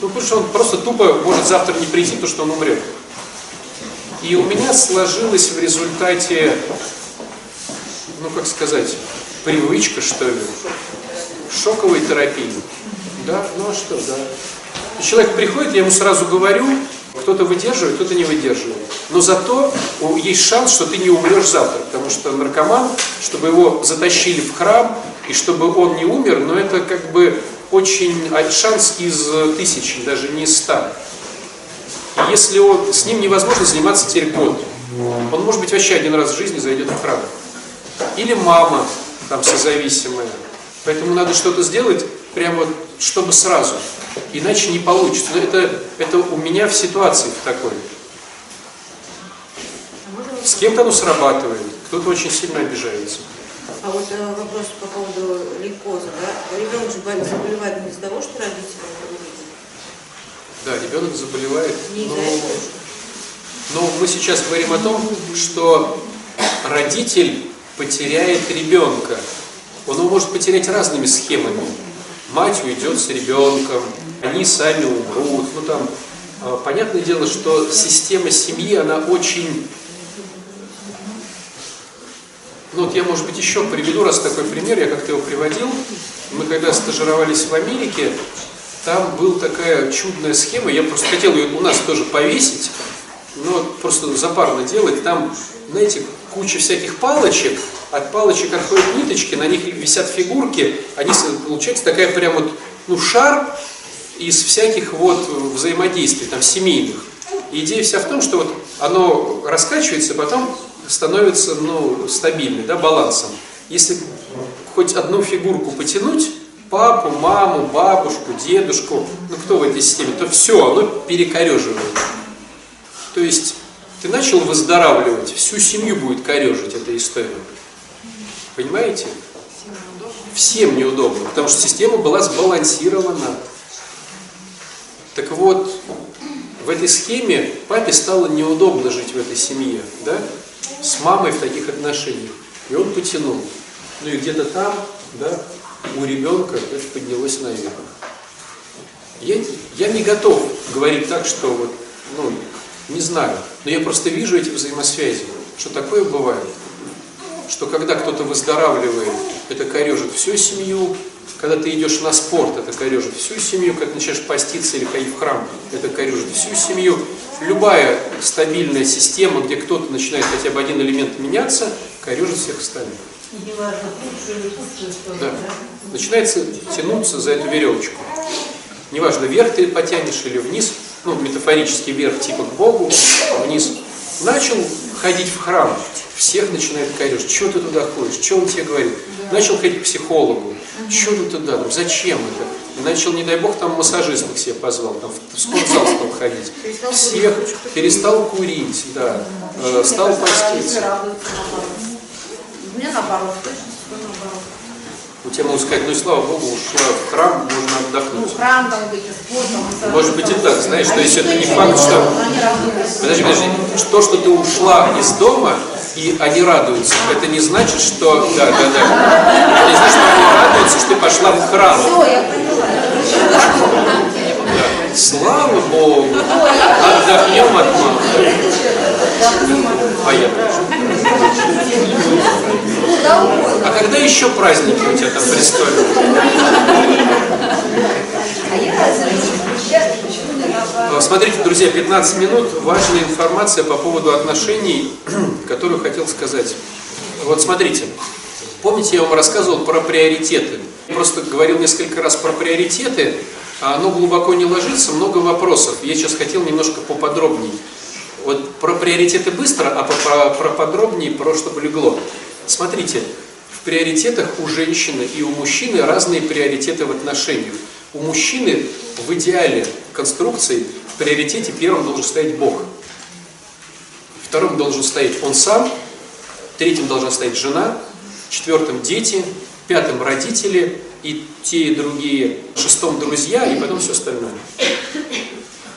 Ну, потому что он просто тупо может завтра не прийти, потому что он умрет. И у меня сложилось в результате, ну, как сказать, привычка, что ли, шоковой терапии. Да, ну а что, да. Человек приходит, я ему сразу говорю, кто-то выдерживает, кто-то не выдерживает. Но зато есть шанс, что ты не умрешь завтра, потому что наркоман, чтобы его затащили в храм, и чтобы он не умер, но это как бы очень а, шанс из э, тысячи, даже не из ста. Если он, с ним невозможно заниматься теперь год, он, может быть, вообще один раз в жизни зайдет в храм. Или мама там созависимая. Поэтому надо что-то сделать прямо чтобы сразу. Иначе не получится. Но это, это у меня в ситуации такой. С кем-то оно срабатывает, кто-то очень сильно обижается. А вот э, вопрос по поводу лейкоза, да? Ребенок же заболевает не из-за того, что родители. Да, ребенок заболевает. Но-. Но мы сейчас говорим о том, что родитель потеряет ребенка. Он его может потерять разными схемами. Мать уйдет с ребенком, они сами умрут. Ну там, а, понятное дело, что система семьи, она очень... Ну вот я, может быть, еще приведу раз такой пример, я как-то его приводил. Мы когда стажировались в Америке, там была такая чудная схема, я просто хотел ее у нас тоже повесить, вот просто запарно делать. Там, знаете, куча всяких палочек, от палочек отходят ниточки, на них висят фигурки, они, получается такая прям вот, ну, шар из всяких вот взаимодействий, там, семейных. Идея вся в том, что вот оно раскачивается, потом становится, ну, стабильным, да, балансом. Если хоть одну фигурку потянуть, папу, маму, бабушку, дедушку, ну, кто в этой системе, то все, оно перекореживает. То есть ты начал выздоравливать, всю семью будет корежить эта история. Понимаете? Всем неудобно, потому что система была сбалансирована. Так вот, в этой схеме папе стало неудобно жить в этой семье, да? С мамой в таких отношениях. И он потянул. Ну и где-то там, да, у ребенка это поднялось наверх. Я, я не готов говорить так, что вот, ну, не знаю, но я просто вижу эти взаимосвязи, что такое бывает, что когда кто-то выздоравливает, это корежит всю семью, когда ты идешь на спорт, это корежит всю семью, когда начинаешь поститься или ходить в храм, это корежит всю семью. Любая стабильная система, где кто-то начинает хотя бы один элемент меняться, корежит всех остальных. И не важно, худшую или худшую сторону, Да. да? Начинается тянуться за эту веревочку. Неважно, вверх ты потянешь или вниз, ну, метафорически вверх, типа к Богу, вниз. Начал ходить в храм, всех начинает корежить. Чего ты туда ходишь? Что он тебе говорит? Начал ходить к психологу. Что ты туда? Ну, зачем это? И начал, не дай бог, там массажисток себе позвал, там в спортзал стал ходить. Всех перестал курить, да, э, стал поститься. У меня наоборот, точно наоборот. У тебя, можно сказать, ну и слава богу, ушла в храм, можно Ну, отдохнуть. храм там быть, спорт, там, Может быть и так, знаешь, то Они есть это не факт, что... Подожди, подожди, то, что ты ушла из дома, и они радуются, это не значит, что... Да, да, да. Это не значит, что они радуются, что ты пошла в храм. Всё, я поняла. Слава Богу! Отдохнем от мамы. А когда еще праздники у тебя там предстоят? А Смотрите, друзья, 15 минут. Важная информация по поводу отношений, которую хотел сказать. Вот смотрите. Помните, я вам рассказывал про приоритеты. Я просто говорил несколько раз про приоритеты, оно глубоко не ложится, много вопросов. Я сейчас хотел немножко поподробнее. Вот про приоритеты быстро, а по- про, про подробнее, про чтобы легло. Смотрите, в приоритетах у женщины и у мужчины разные приоритеты в отношениях. У мужчины в идеале конструкции в приоритете первым должен стоять Бог. Вторым должен стоять он сам, третьим должна стоять жена, четвертым дети, пятым родители и те и другие, шестом друзья и потом все остальное.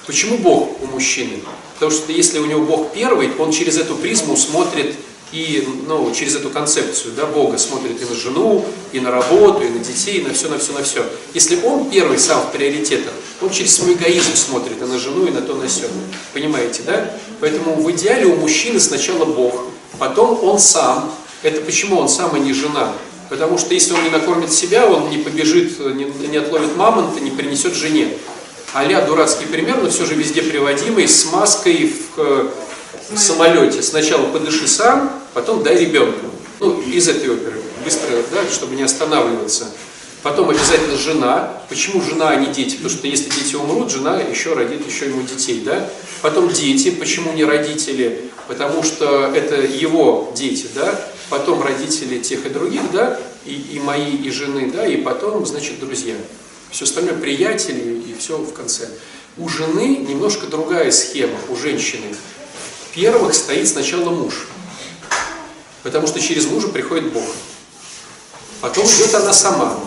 Почему Бог у мужчины? Потому что если у него Бог первый, он через эту призму смотрит и ну, через эту концепцию да, Бога смотрит и на жену, и на работу, и на детей, и на все, на все, на все. Если он первый сам в приоритетах, он через свой эгоизм смотрит и на жену, и на то, на все. Понимаете, да? Поэтому в идеале у мужчины сначала Бог, потом он сам. Это почему он сам, а не жена? Потому что если он не накормит себя, он не побежит, не, не отловит мамонта, не принесет жене. а дурацкий пример, но все же везде приводимый, с маской в, в самолете. Сначала подыши сам, потом дай ребенку. Ну, из этой оперы, быстро, да, чтобы не останавливаться. Потом обязательно жена. Почему жена, а не дети? Потому что если дети умрут, жена еще родит еще ему детей, да? Потом дети. Почему не родители? Потому что это его дети, да? Потом родители тех и других, да? И, и мои, и жены, да? И потом, значит, друзья. Все остальное приятели и все в конце. У жены немножко другая схема, у женщины. Первых стоит сначала муж. Потому что через мужа приходит Бог. Потом идет она сама.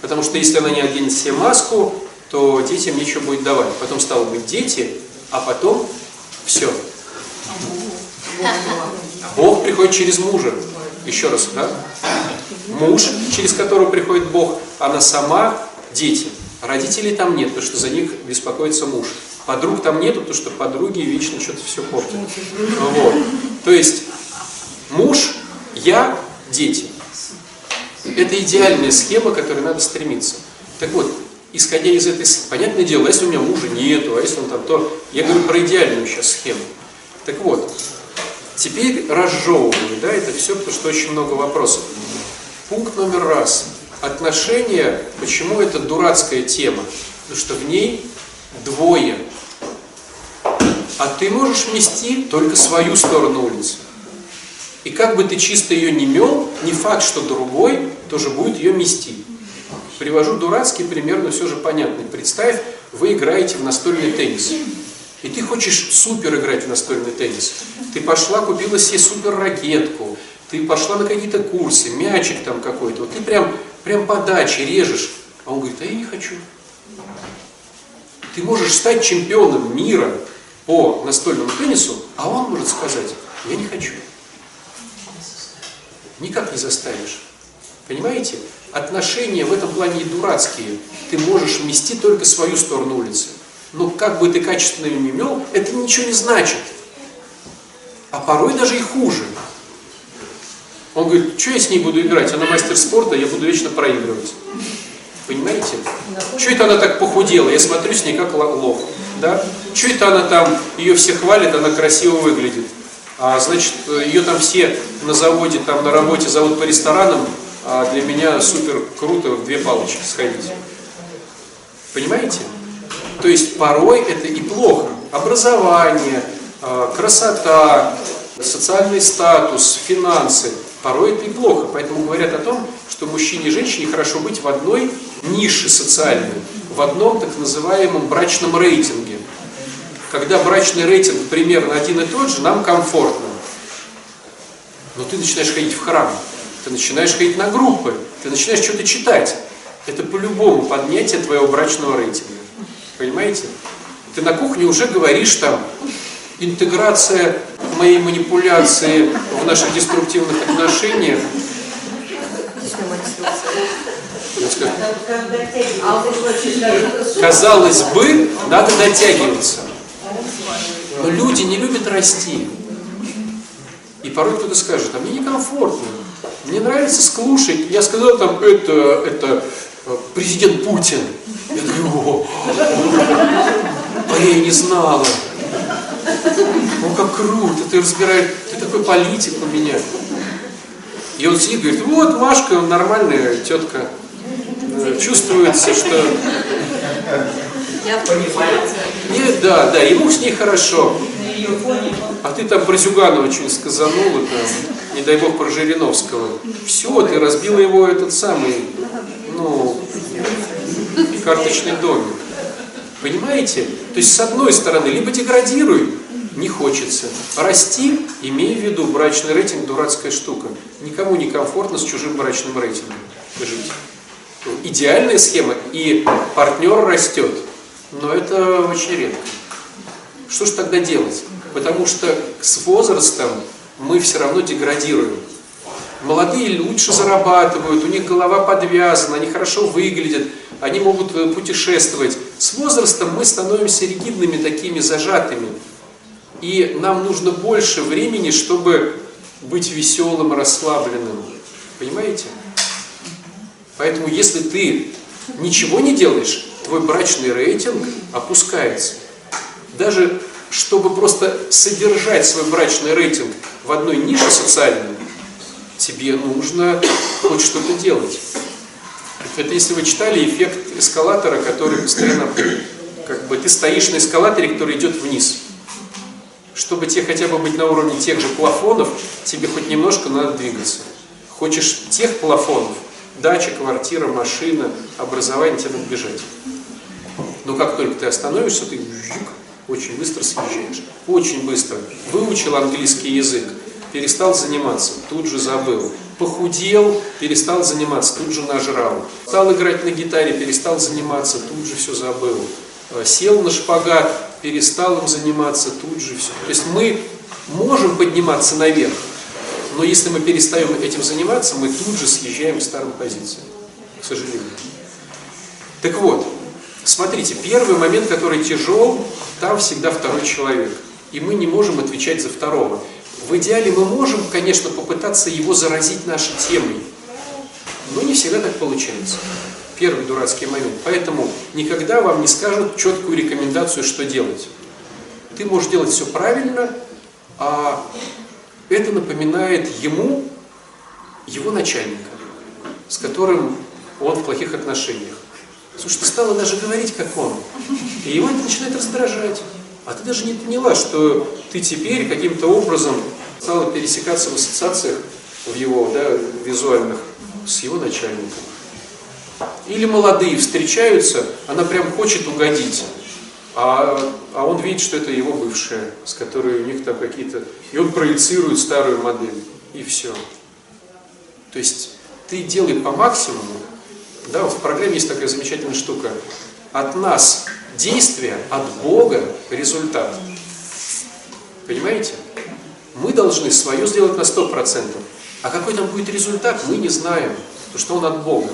Потому что если она не оденет себе маску, то детям нечего будет давать. Потом стало быть дети, а потом все. Бог приходит через мужа. Еще раз, да? Муж, через которого приходит Бог, она сама, дети. Родителей там нет, потому что за них беспокоится муж. Подруг там нету, потому что подруги вечно что-то все портят. Вот. То есть муж, я, дети. Это идеальная схема, к которой надо стремиться. Так вот, исходя из этой схемы, понятное дело, если у меня мужа нету, а если он там то, я говорю про идеальную сейчас схему. Так вот, теперь разжевываю, да, это все, потому что очень много вопросов. Пункт номер раз. Отношения, почему это дурацкая тема? Потому что в ней двое. А ты можешь вмести только свою сторону улицы. И как бы ты чисто ее не мел, не факт, что другой тоже будет ее мести. Привожу дурацкий пример, но все же понятный. Представь, вы играете в настольный теннис. И ты хочешь супер играть в настольный теннис. Ты пошла, купила себе супер ракетку. Ты пошла на какие-то курсы, мячик там какой-то. Вот ты прям, прям подачи режешь. А он говорит, а я не хочу. Ты можешь стать чемпионом мира по настольному теннису, а он может сказать, я не хочу. Никак не заставишь. Понимаете? Отношения в этом плане и дурацкие. Ты можешь вмести только свою сторону улицы. Но как бы ты качественно ее не мел, это ничего не значит. А порой даже и хуже. Он говорит, что я с ней буду играть? Она мастер спорта, я буду вечно проигрывать. Понимаете? Что это она так похудела? Я смотрю с ней как лох. Да? Что это она там, ее все хвалят, она красиво выглядит. А, значит, ее там все на заводе, там на работе зовут по ресторанам, а для меня супер круто в две палочки сходить. Понимаете? То есть порой это и плохо. Образование, красота, социальный статус, финансы. порой это и плохо. Поэтому говорят о том, что мужчине и женщине хорошо быть в одной нише социальной, в одном так называемом брачном рейтинге. Когда брачный рейтинг примерно один и тот же, нам комфортно. Но ты начинаешь ходить в храм, ты начинаешь ходить на группы, ты начинаешь что-то читать. Это по-любому поднятие твоего брачного рейтинга. Понимаете? Ты на кухне уже говоришь там, интеграция моей манипуляции в наших деструктивных отношениях. Казалось бы, надо дотягиваться. Но люди не любят расти. И порой кто-то скажет, а мне некомфортно, мне нравится слушать. Я сказал там, это, это э, президент Путин. Я говорю, о, а я и не знала. Ну как круто, ты разбираешь, ты такой политик у меня. И он сидит говорит, вот Машка нормальная тетка. Э, Чувствуется, что... Нет, да, да, ему с ней хорошо. А ты там про Зюганова что-нибудь сказанула, там, не дай бог про Жириновского. Все, ты разбила его этот самый, ну, карточный домик. Понимаете? То есть, с одной стороны, либо деградируй, не хочется. Расти, имея в виду, брачный рейтинг – дурацкая штука. Никому не комфортно с чужим брачным рейтингом жить. Ну, Идеальная схема, и партнер растет, но это очень редко. Что же тогда делать? Потому что с возрастом мы все равно деградируем. Молодые лучше зарабатывают, у них голова подвязана, они хорошо выглядят, они могут э, путешествовать. С возрастом мы становимся ригидными, такими зажатыми. И нам нужно больше времени, чтобы быть веселым, расслабленным. Понимаете? Поэтому если ты ничего не делаешь, твой брачный рейтинг опускается. Даже чтобы просто содержать свой брачный рейтинг в одной нише социальной, тебе нужно хоть что-то делать. Это если вы читали эффект эскалатора, который постоянно, как бы ты стоишь на эскалаторе, который идет вниз. Чтобы тебе хотя бы быть на уровне тех же плафонов, тебе хоть немножко надо двигаться. Хочешь тех плафонов, дача, квартира, машина, образование, тебе надо бежать. Но как только ты остановишься, ты очень быстро съезжаешь. Очень быстро. Выучил английский язык, перестал заниматься, тут же забыл. Похудел, перестал заниматься, тут же нажрал. Стал играть на гитаре, перестал заниматься, тут же все забыл. Э, Сел на шпагат, перестал им заниматься, тут же все. То есть мы можем подниматься наверх, но если мы перестаем этим заниматься, мы тут же съезжаем к старым позициям, к сожалению. Так вот, смотрите, первый момент, который тяжел, там всегда второй человек. И мы не можем отвечать за второго. В идеале мы можем, конечно, попытаться его заразить нашей темой, но не всегда так получается. Первый дурацкий момент. Поэтому никогда вам не скажут четкую рекомендацию, что делать. Ты можешь делать все правильно, а это напоминает ему его начальника, с которым он в плохих отношениях. Слушай, ты стала даже говорить, как он. И его это начинает раздражать. А ты даже не поняла, что ты теперь каким-то образом стала пересекаться в ассоциациях в его, да, визуальных, с его начальником. Или молодые встречаются, она прям хочет угодить. А, а он видит, что это его бывшая, с которой у них там какие-то... И он проецирует старую модель. И все. То есть ты делай по максимуму. Да, в программе есть такая замечательная штука. От нас действие, от Бога результат. Понимаете? Мы должны свое сделать на 100%. А какой там будет результат, мы не знаем. Потому что он от Бога.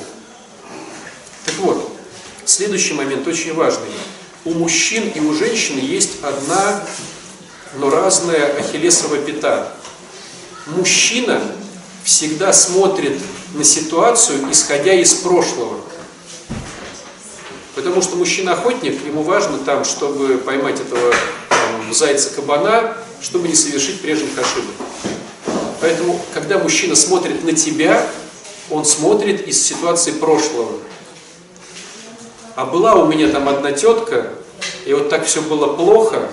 Так вот, следующий момент очень важный. У мужчин и у женщин есть одна, но разная ахиллесова пята. Мужчина всегда смотрит на ситуацию, исходя из прошлого. Потому что мужчина-охотник, ему важно там, чтобы поймать этого зайца-кабана, чтобы не совершить прежних ошибок. Поэтому, когда мужчина смотрит на тебя, он смотрит из ситуации прошлого. А была у меня там одна тетка, и вот так все было плохо,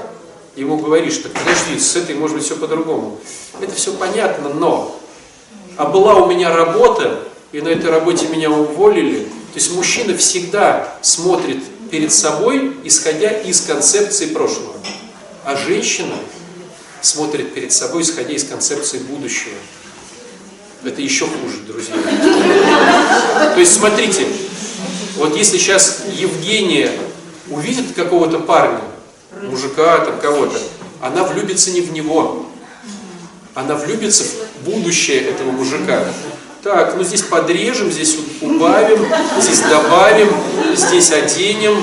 ему говоришь, так подожди, с этой может быть все по-другому. Это все понятно, но а была у меня работа, и на этой работе меня уволили. То есть мужчина всегда смотрит перед собой, исходя из концепции прошлого. А женщина смотрит перед собой, исходя из концепции будущего. Это еще хуже, друзья. То есть смотрите, вот если сейчас Евгения увидит какого-то парня, мужика, там кого-то, она влюбится не в него, она влюбится в будущее этого мужика. Так, ну здесь подрежем, здесь убавим, здесь добавим, здесь оденем.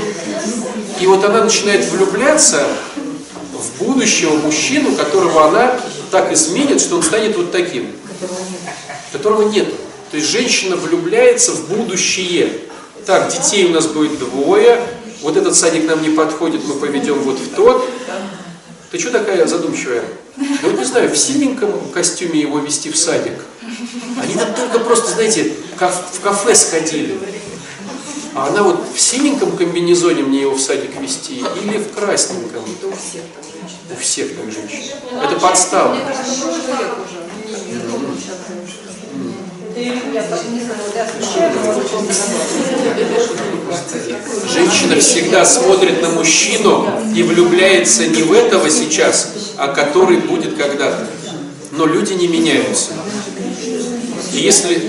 И вот она начинает влюбляться в будущего мужчину, которого она так изменит, что он станет вот таким. Которого нет. То есть женщина влюбляется в будущее. Так, детей у нас будет двое, вот этот садик нам не подходит, мы поведем вот в тот. Ты что такая задумчивая? Ну, не знаю, в синеньком костюме его вести в садик. Они там только просто, знаете, в кафе сходили. А она вот в синеньком комбинезоне мне его в садик вести или в красненьком? У всех там женщин. Это подстава. Женщина всегда смотрит на мужчину и влюбляется не в этого сейчас, а который будет когда-то. Но люди не меняются. Если,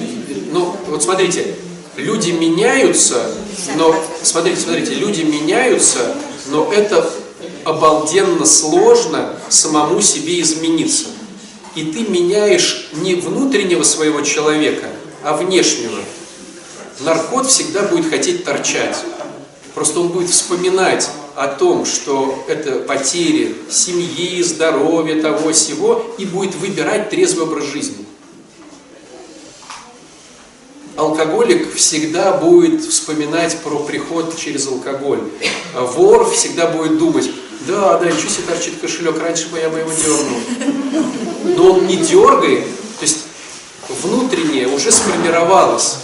ну, вот смотрите, люди меняются, но, смотрите, смотрите, люди меняются, но это обалденно сложно самому себе измениться. И ты меняешь не внутреннего своего человека, а внешнего. Наркот всегда будет хотеть торчать. Просто он будет вспоминать о том, что это потери семьи, здоровья, того всего, и будет выбирать трезвый образ жизни. Алкоголик всегда будет вспоминать про приход через алкоголь. Вор всегда будет думать, да, да, ничего себе торчит кошелек, раньше бы я бы его дернул. Но он не дергает, то есть внутреннее уже сформировалось.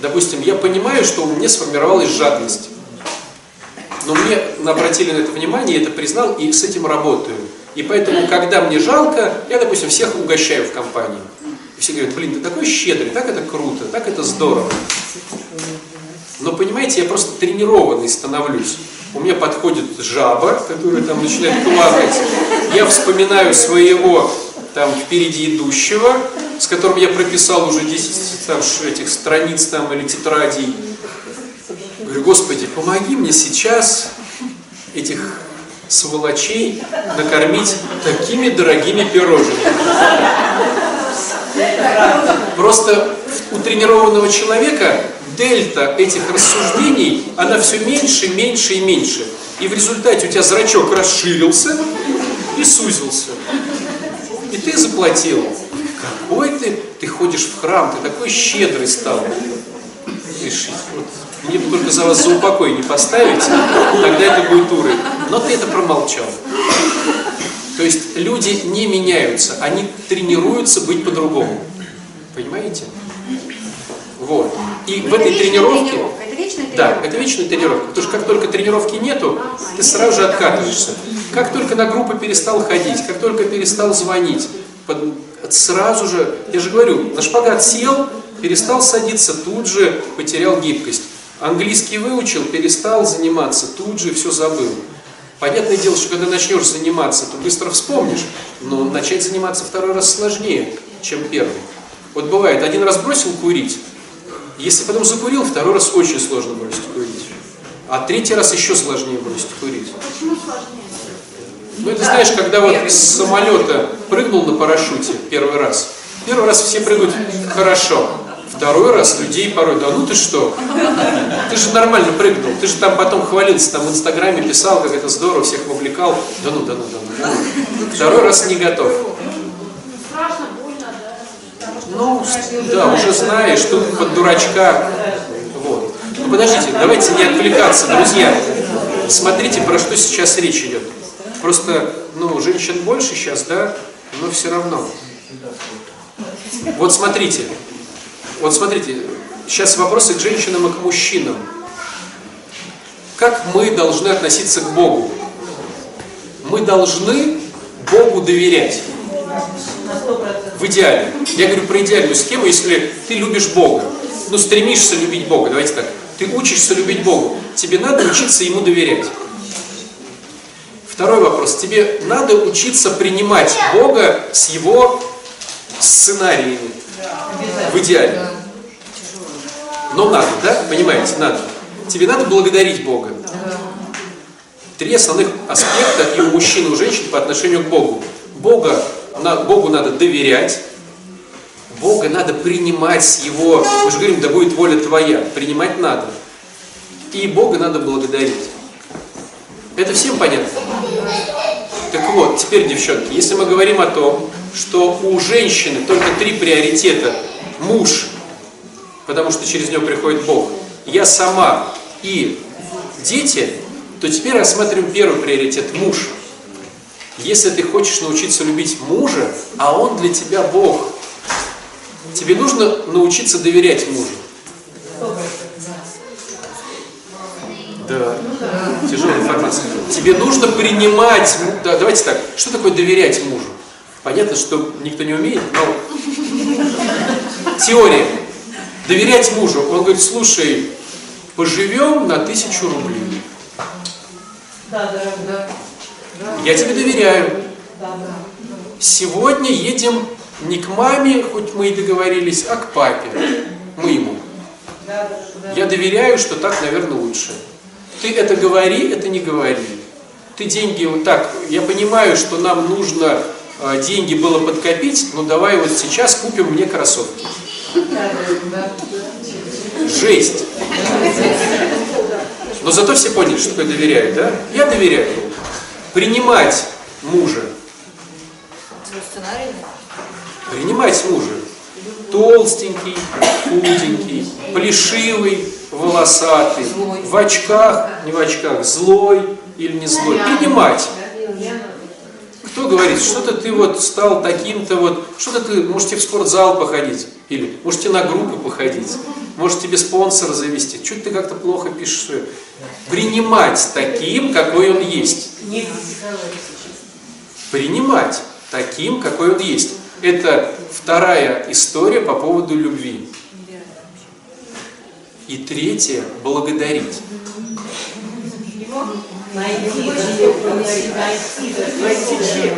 Допустим, я понимаю, что у меня сформировалась жадность. Но мне обратили на это внимание, я это признал и с этим работаю. И поэтому, когда мне жалко, я, допустим, всех угощаю в компании. И все говорят, блин, ты такой щедрый, так это круто, так это здорово. Но понимаете, я просто тренированный становлюсь. У меня подходит жаба, которая там начинает плакать. Я вспоминаю своего там впереди идущего, с которым я прописал уже 10 там, этих страниц там, или тетрадей. Говорю, Господи, помоги мне сейчас этих сволочей накормить такими дорогими пирожными. Просто у тренированного человека дельта этих рассуждений, она все меньше, меньше и меньше. И в результате у тебя зрачок расширился и сузился. И ты заплатил. Какой ты, ты ходишь в храм, ты такой щедрый стал. Видишь, вот, мне бы только за вас за упокой не поставить, тогда это будет уровень. Но ты это промолчал. То есть люди не меняются, они тренируются быть по-другому. Понимаете? Вот. И в этой тренировке... Это вечная тренировка. Да, это вечная тренировка. Потому что как только тренировки нету, ты сразу же откатываешься. Как только на группы перестал ходить, как только перестал звонить, под, сразу же, я же говорю, на шпагат сел, перестал садиться, тут же потерял гибкость. Английский выучил, перестал заниматься, тут же все забыл. Понятное дело, что когда начнешь заниматься, то быстро вспомнишь, но начать заниматься второй раз сложнее, чем первый. Вот бывает, один раз бросил курить, если потом закурил, второй раз очень сложно бросить курить. А третий раз еще сложнее бросить курить. Почему сложнее? Ну, это знаешь, когда вот из самолета прыгнул на парашюте первый раз. Первый раз все прыгают хорошо. Второй раз людей порой, да ну ты что? Ты же нормально прыгнул. Ты же там потом хвалился, там в Инстаграме писал, как это здорово, всех вовлекал. Да ну, да ну, да ну. Да ну. Второй раз не готов. Ну, да, уже знаешь, тут под дурачка. Вот. Ну подождите, давайте не отвлекаться, друзья. Смотрите, про что сейчас речь идет. Просто, ну, женщин больше сейчас, да, но все равно. Вот смотрите, вот смотрите, сейчас вопросы к женщинам и к мужчинам. Как мы должны относиться к Богу? Мы должны Богу доверять. В идеале. Я говорю про идеальную схему, если ты любишь Бога, ну стремишься любить Бога, давайте так, ты учишься любить Богу, тебе надо учиться Ему доверять. Второй вопрос. Тебе надо учиться принимать Бога с Его сценариями. В идеале. Но надо, да? Понимаете, надо. Тебе надо благодарить Бога. Три основных аспекта и у мужчин, и у женщин по отношению к Богу. Бога, на, Богу надо доверять, Бога надо принимать Его, мы же говорим, да будет воля Твоя, принимать надо. И Бога надо благодарить. Это всем понятно? Так вот, теперь, девчонки, если мы говорим о том, что у женщины только три приоритета. Муж, потому что через него приходит Бог. Я сама и дети, то теперь рассматриваем первый приоритет – муж. Если ты хочешь научиться любить мужа, а он для тебя Бог, тебе нужно научиться доверять мужу. Да, тяжелая информация. Тебе нужно принимать, да, давайте так, что такое доверять мужу? Понятно, что никто не умеет, но теория. Доверять мужу. Он говорит, слушай, поживем на тысячу рублей. Да, да, да. Я тебе доверяю. Да, да. Сегодня едем не к маме, хоть мы и договорились, а к папе, да, да. Я доверяю, что так, наверное, лучше. Ты это говори, это не говори. Ты деньги вот так, я понимаю, что нам нужно э, деньги было подкопить, но давай вот сейчас купим мне кроссовки. Жесть. Но зато все поняли, что такое доверяю, да? Я доверяю. Принимать мужа. Принимать мужа. Толстенький, худенький, плешивый, волосатый, в очках, не в очках, злой или не злой. Принимать. Кто говорит, что-то ты вот стал таким-то вот, что-то ты, можете в спортзал походить, или можете на группы походить, может тебе спонсора завести, что ты как-то плохо пишешь. Принимать таким, какой он есть. Принимать таким, какой он есть. Это вторая история по поводу любви. И третье – благодарить. Найти, найти, найти.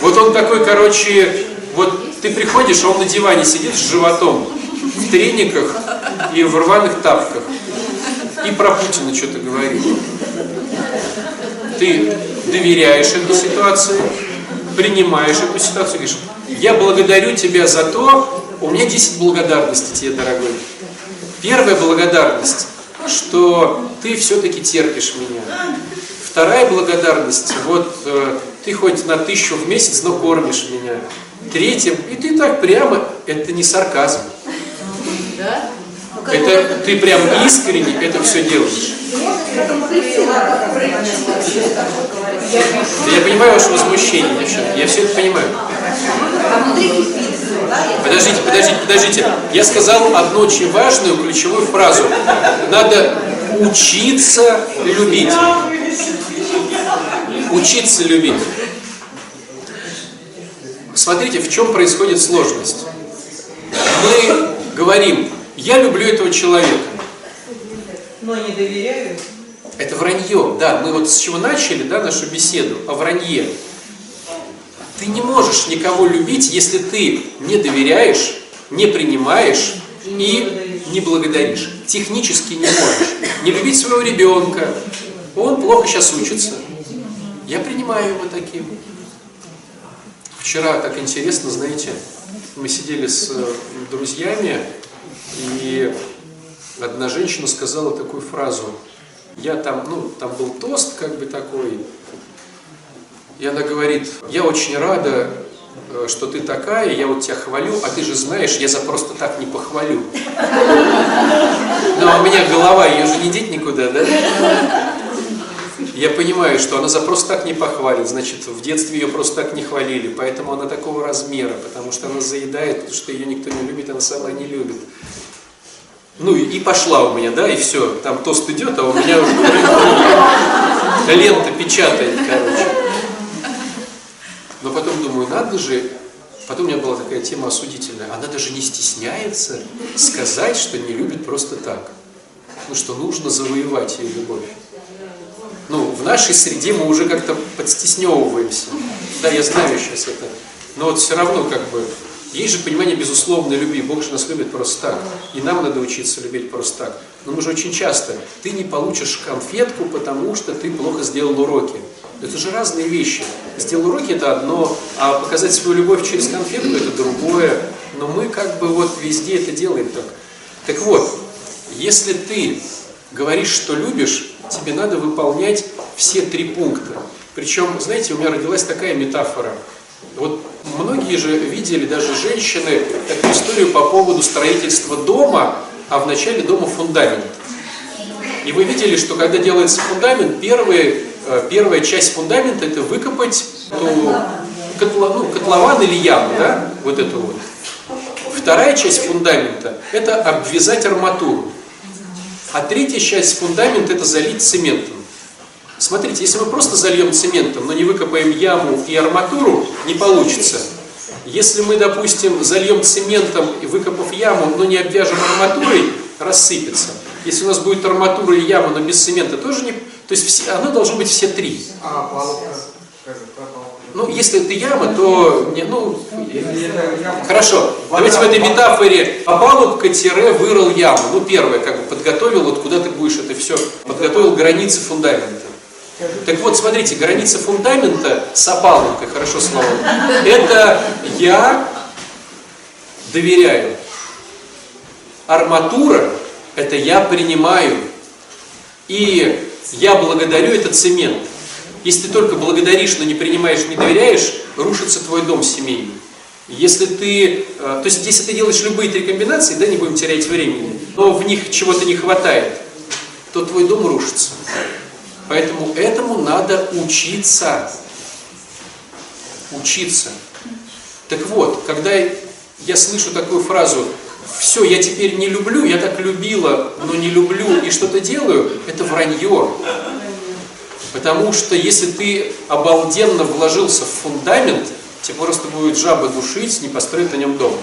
Вот он такой, короче, вот ты приходишь, а он на диване сидит с животом, в трениках и в рваных тапках. И про Путина что-то говорит. Ты доверяешь этой ситуации, принимаешь эту ситуацию, говоришь, я благодарю тебя за то, у меня 10 благодарностей тебе, дорогой. Первая благодарность, что ты все-таки терпишь меня. Вторая благодарность, вот э, ты хоть на тысячу в месяц, но кормишь меня. Третья, и ты так прямо, это не сарказм. Да? Это ты прям искренне это все делаешь. Я понимаю ваше возмущение, девчонки, я все это понимаю. Подождите, подождите, подождите. Я сказал одну очень важную ключевую фразу. Надо учиться любить. Учиться любить. Смотрите, в чем происходит сложность. Мы говорим, я люблю этого человека. Но не доверяю. Это вранье, да. Мы вот с чего начали, да, нашу беседу, о вранье. Ты не можешь никого любить, если ты не доверяешь, не принимаешь и не благодаришь. Технически не можешь. Не любить своего ребенка. Он плохо сейчас учится. Я принимаю его таким. Вчера так интересно, знаете, мы сидели с э, друзьями, и одна женщина сказала такую фразу. Я там, ну, там был тост как бы такой, и она говорит, я очень рада, что ты такая, я вот тебя хвалю, а ты же знаешь, я за просто так не похвалю. Но у меня голова, ее же не деть никуда, да? Я понимаю, что она за просто так не похвалит, значит, в детстве ее просто так не хвалили, поэтому она такого размера, потому что она заедает, потому что ее никто не любит, она сама не любит. Ну и пошла у меня, да, и все, там тост идет, а у меня уже лента печатает, короче. Но потом думаю, надо же Потом у меня была такая тема осудительная. Она даже не стесняется сказать, что не любит просто так. Ну, что нужно завоевать ее любовь. Ну, в нашей среде мы уже как-то подстесневываемся. Да, я знаю сейчас это. Но вот все равно как бы есть же понимание безусловной любви. Бог же нас любит просто так. И нам надо учиться любить просто так. Но мы же очень часто, ты не получишь конфетку, потому что ты плохо сделал уроки. Это же разные вещи. Сделал уроки это одно, а показать свою любовь через конфетку это другое. Но мы как бы вот везде это делаем так. Так вот, если ты говоришь, что любишь, тебе надо выполнять все три пункта. Причем, знаете, у меня родилась такая метафора. Вот многие же видели, даже женщины, такую историю по поводу строительства дома, а в начале дома фундамент. И вы видели, что когда делается фундамент, первые, первая часть фундамента это выкопать ту, котло, ну, котлован или яму, да, вот эту вот. Вторая часть фундамента это обвязать арматуру. А третья часть фундамента это залить цементом. Смотрите, если мы просто зальем цементом, но не выкопаем яму и арматуру, не получится. Если мы, допустим, зальем цементом и выкопав яму, но не обвяжем арматурой, рассыпется. Если у нас будет арматура и яма, но без цемента, тоже не... То есть все, оно должно быть все три. А палубка? Скажи, про палубку. Ну, если это яма, то... Не, ну, Хорошо, давайте в этой метафоре опалубка-вырыл яму. Ну, первое, как бы подготовил, вот куда ты будешь это все, подготовил границы фундамента. Так вот, смотрите, граница фундамента с опалубкой, хорошо слово, это я доверяю. Арматура – это я принимаю. И я благодарю, это цемент. Если ты только благодаришь, но не принимаешь, не доверяешь, рушится твой дом семейный. Если ты, э, то есть если ты делаешь любые три комбинации, да, не будем терять времени, но в них чего-то не хватает, то твой дом рушится. Поэтому этому надо учиться. Учиться. Так вот, когда я слышу такую фразу «все, я теперь не люблю, я так любила, но не люблю и что-то делаю», это вранье. Потому что если ты обалденно вложился в фундамент, тебе просто будет жаба душить, не построить на нем дом.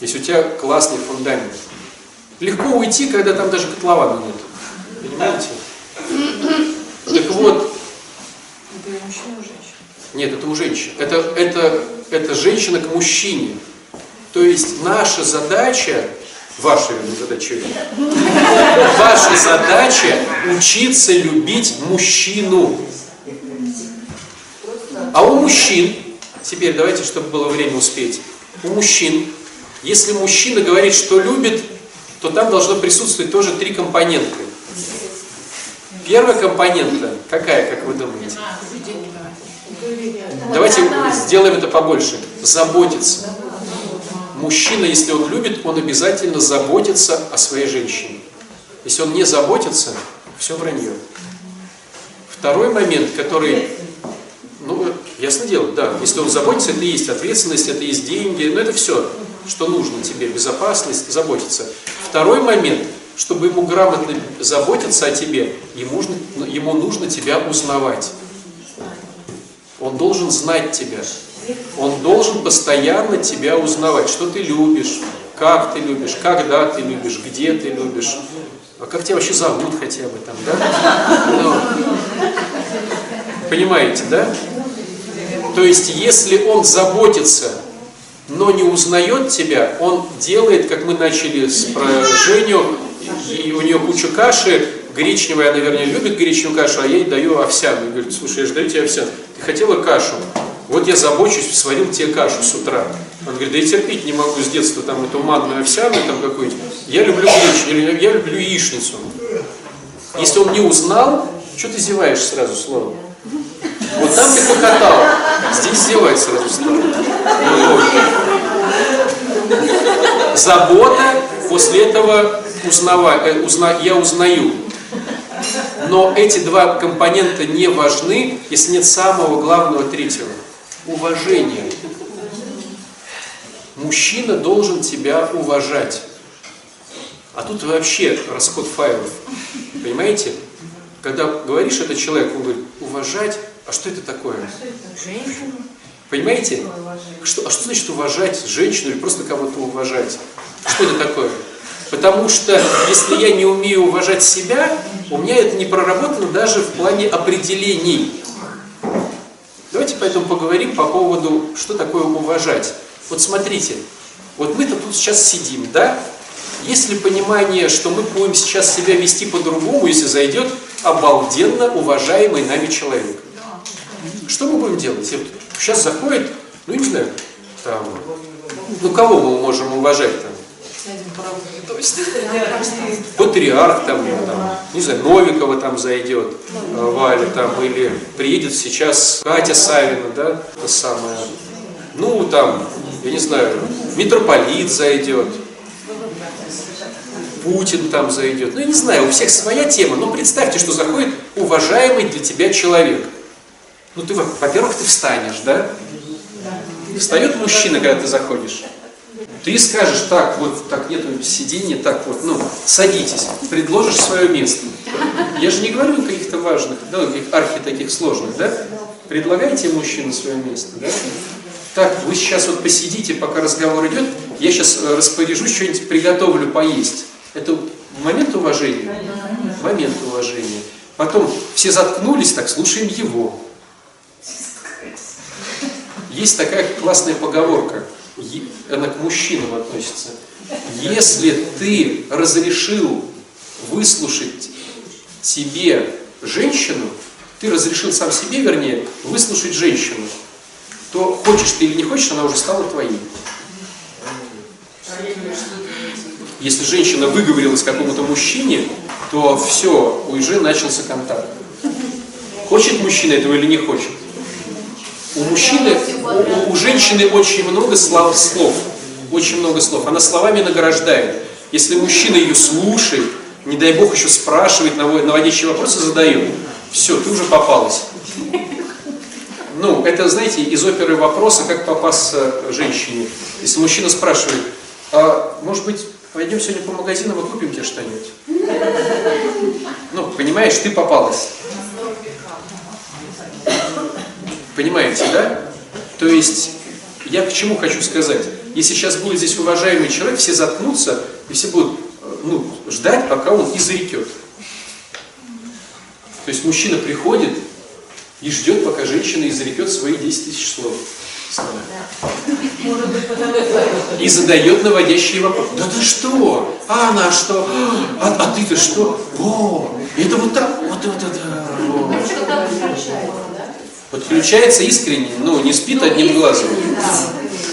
Если у тебя классный фундамент. Легко уйти, когда там даже котлована нет. Понимаете? Так вот, Это мужчина, женщина. нет, это у женщин. Это, это, это женщина к мужчине. То есть наша задача, ваша вернее, задача, ваша задача учиться любить мужчину. А у мужчин, теперь давайте, чтобы было время успеть, у мужчин, если мужчина говорит, что любит, то там должно присутствовать тоже три компонента. Первая компонента какая, как вы думаете? Давайте сделаем это побольше. Заботиться. Мужчина, если он любит, он обязательно заботится о своей женщине. Если он не заботится, все вранье. Второй момент, который, ну, ясно дело, да, если он заботится, это и есть ответственность, это и есть деньги, но это все, что нужно тебе, безопасность, заботиться. Второй момент, чтобы ему грамотно заботиться о тебе, ему нужно, ему нужно тебя узнавать. Он должен знать тебя. Он должен постоянно тебя узнавать, что ты любишь, как ты любишь, когда ты любишь, где ты любишь. А как тебя вообще зовут хотя бы там, да? Ну, понимаете, да? То есть, если он заботится, но не узнает тебя, он делает, как мы начали с про Женю, и у нее куча каши, гречневая, она, вернее, любит гречневую кашу, а я ей даю овсяную. Говорит, слушай, я же даю тебе овсяную. Ты хотела кашу? Вот я забочусь, сварил тебе кашу с утра. Он говорит, да я терпеть не могу с детства там эту манную овсяную там какую-нибудь. Я люблю гречневую, я люблю яичницу. Если он не узнал, что ты зеваешь сразу словом? Вот там ты хохотал, здесь зевай сразу словом. Вот. Забота, после этого узнава, э, узна, я узнаю. Но эти два компонента не важны, если нет самого главного третьего. Уважение. Мужчина должен тебя уважать. А тут вообще расход файлов. Понимаете? Когда говоришь это человеку, он говорит, уважать, а что это такое? Понимаете? Что, а что значит уважать женщину или просто кого-то уважать? Что это такое? Потому что если я не умею уважать себя, у меня это не проработано даже в плане определений. Давайте поэтому поговорим по поводу, что такое уважать. Вот смотрите, вот мы-то тут сейчас сидим, да? Есть ли понимание, что мы будем сейчас себя вести по-другому, если зайдет обалденно уважаемый нами человек? Что мы будем делать? Сейчас заходит, ну не знаю, там, ну кого мы можем там? Патриарх там, там, не знаю, Новикова там зайдет, э, Валя там, или приедет сейчас Катя Савина, да, то самое. Ну, там, я не знаю, митрополит зайдет, Путин там зайдет. Ну, я не знаю, у всех своя тема, но представьте, что заходит уважаемый для тебя человек. Ну, ты, во- во-первых, ты встанешь, да? Встает мужчина, когда ты заходишь. Ты скажешь, так, вот, так, нету сиденья, так вот, ну, садитесь, предложишь свое место. Я же не говорю о каких-то важных, да, каких архи таких сложных, да? Предлагайте мужчину свое место, да? Так, вы сейчас вот посидите, пока разговор идет, я сейчас э, распоряжусь, что-нибудь приготовлю поесть. Это момент уважения? Момент уважения. Потом все заткнулись, так, слушаем его. Есть такая классная поговорка, она к мужчинам относится. Если ты разрешил выслушать себе женщину, ты разрешил сам себе, вернее, выслушать женщину, то хочешь ты или не хочешь, она уже стала твоей. Если женщина выговорилась какому-то мужчине, то все, уже начался контакт. Хочет мужчина этого или не хочет? У мужчины, у, у женщины очень много слов, слов, очень много слов. Она словами награждает. Если мужчина ее слушает, не дай бог еще спрашивает, наво- наводящие вопросы задает, все, ты уже попалась. Ну, это, знаете, из оперы вопроса, как попасться женщине. Если мужчина спрашивает, а может быть, пойдем сегодня по магазинам и купим тебе что-нибудь? Ну, понимаешь, ты попалась. Понимаете, да? То есть, я к чему хочу сказать? Если сейчас будет здесь уважаемый человек, все заткнутся, и все будут э, ну, ждать, пока он изрекет. То есть мужчина приходит и ждет, пока женщина изрекет свои 10 тысяч слов. И задает наводящие вопросы. Да ты что? А она что? А, а ты-то что? О, это вот так, вот это да. во». Подключается искренне, ну, не спит одним глазом.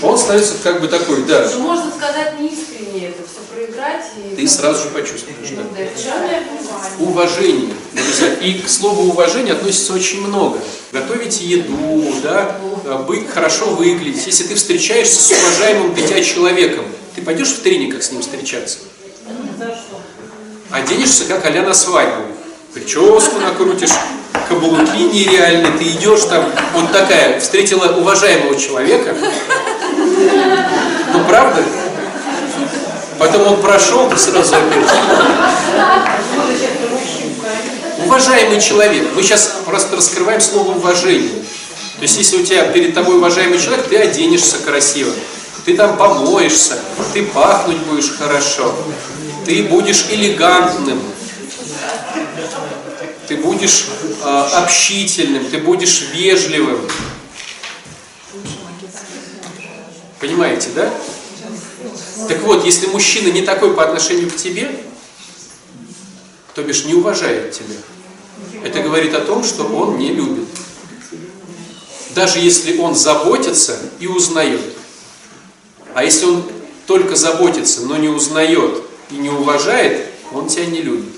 Он становится как бы такой, да. Ну, можно сказать не искренне это все проиграть и... Ты сразу же почувствуешь, да. Уважение. И к слову уважения относится очень много. Готовить еду, да, быть хорошо выглядеть. Если ты встречаешься с уважаемым тебя человеком, ты пойдешь в трениках с ним встречаться? Оденешься, как а на свадьбу. Прическу накрутишь, каблуки нереальные, ты идешь там, вот такая, встретила уважаемого человека, ну правда? Потом он прошел, ты сразу опять. Уважаемый человек. Мы сейчас просто раскрываем слово уважение. То есть, если у тебя перед тобой уважаемый человек, ты оденешься красиво, ты там помоешься, ты пахнуть будешь хорошо, ты будешь элегантным, ты будешь э, общительным, ты будешь вежливым. Понимаете, да? Так вот, если мужчина не такой по отношению к тебе, то бишь не уважает тебя, это говорит о том, что он не любит. Даже если он заботится и узнает. А если он только заботится, но не узнает и не уважает, он тебя не любит.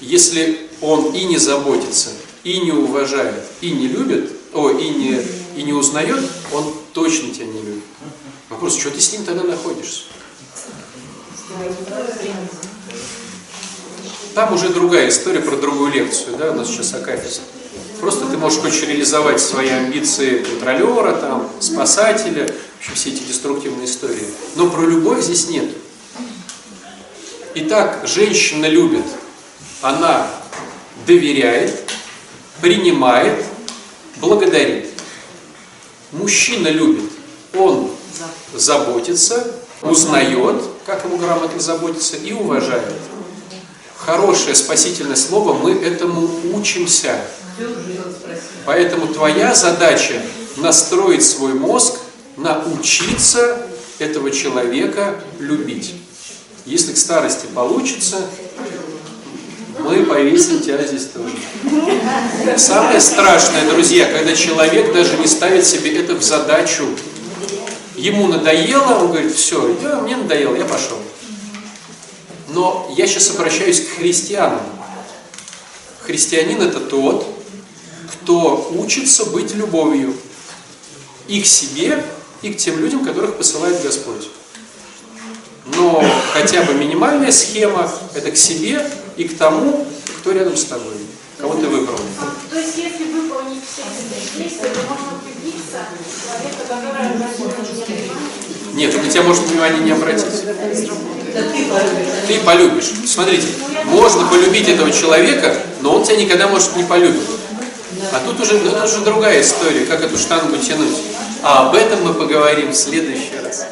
Если он и не заботится, и не уважает, и не любит, о, и не, и не узнает, он точно тебя не любит. Вопрос, что ты с ним тогда находишься? Там уже другая история про другую лекцию, да, у нас сейчас Акафист. Просто ты можешь хочешь реализовать свои амбиции контролера, там, спасателя, вообще все эти деструктивные истории. Но про любовь здесь нет. Итак, женщина любит, она доверяет, принимает, благодарит. мужчина любит, он заботится, узнает, как ему грамотно заботиться, и уважает. Хорошее спасительное слово, мы этому учимся. Поэтому твоя задача настроить свой мозг, научиться этого человека любить. Если к старости получится, мы повесим тебя здесь тоже. Самое страшное, друзья, когда человек даже не ставит себе это в задачу. Ему надоело, он говорит, все, идем, мне надоело, я пошел. Но я сейчас обращаюсь к христианам. Христианин это тот, кто учится быть любовью и к себе, и к тем людям, которых посылает Господь. Но хотя бы минимальная схема – это к себе и к тому, кто рядом с тобой, кого ты выбрал. А, То есть, если выполнить все эти действия, то можно влюбиться в человека, который внимание. Нет, он на тебя может внимания не обратить. Ты полюбишь. Смотрите, можно полюбить этого человека, но он тебя никогда, может, не полюбит. А тут уже, ну, тут уже другая история, как эту штангу тянуть. А об этом мы поговорим в следующий раз.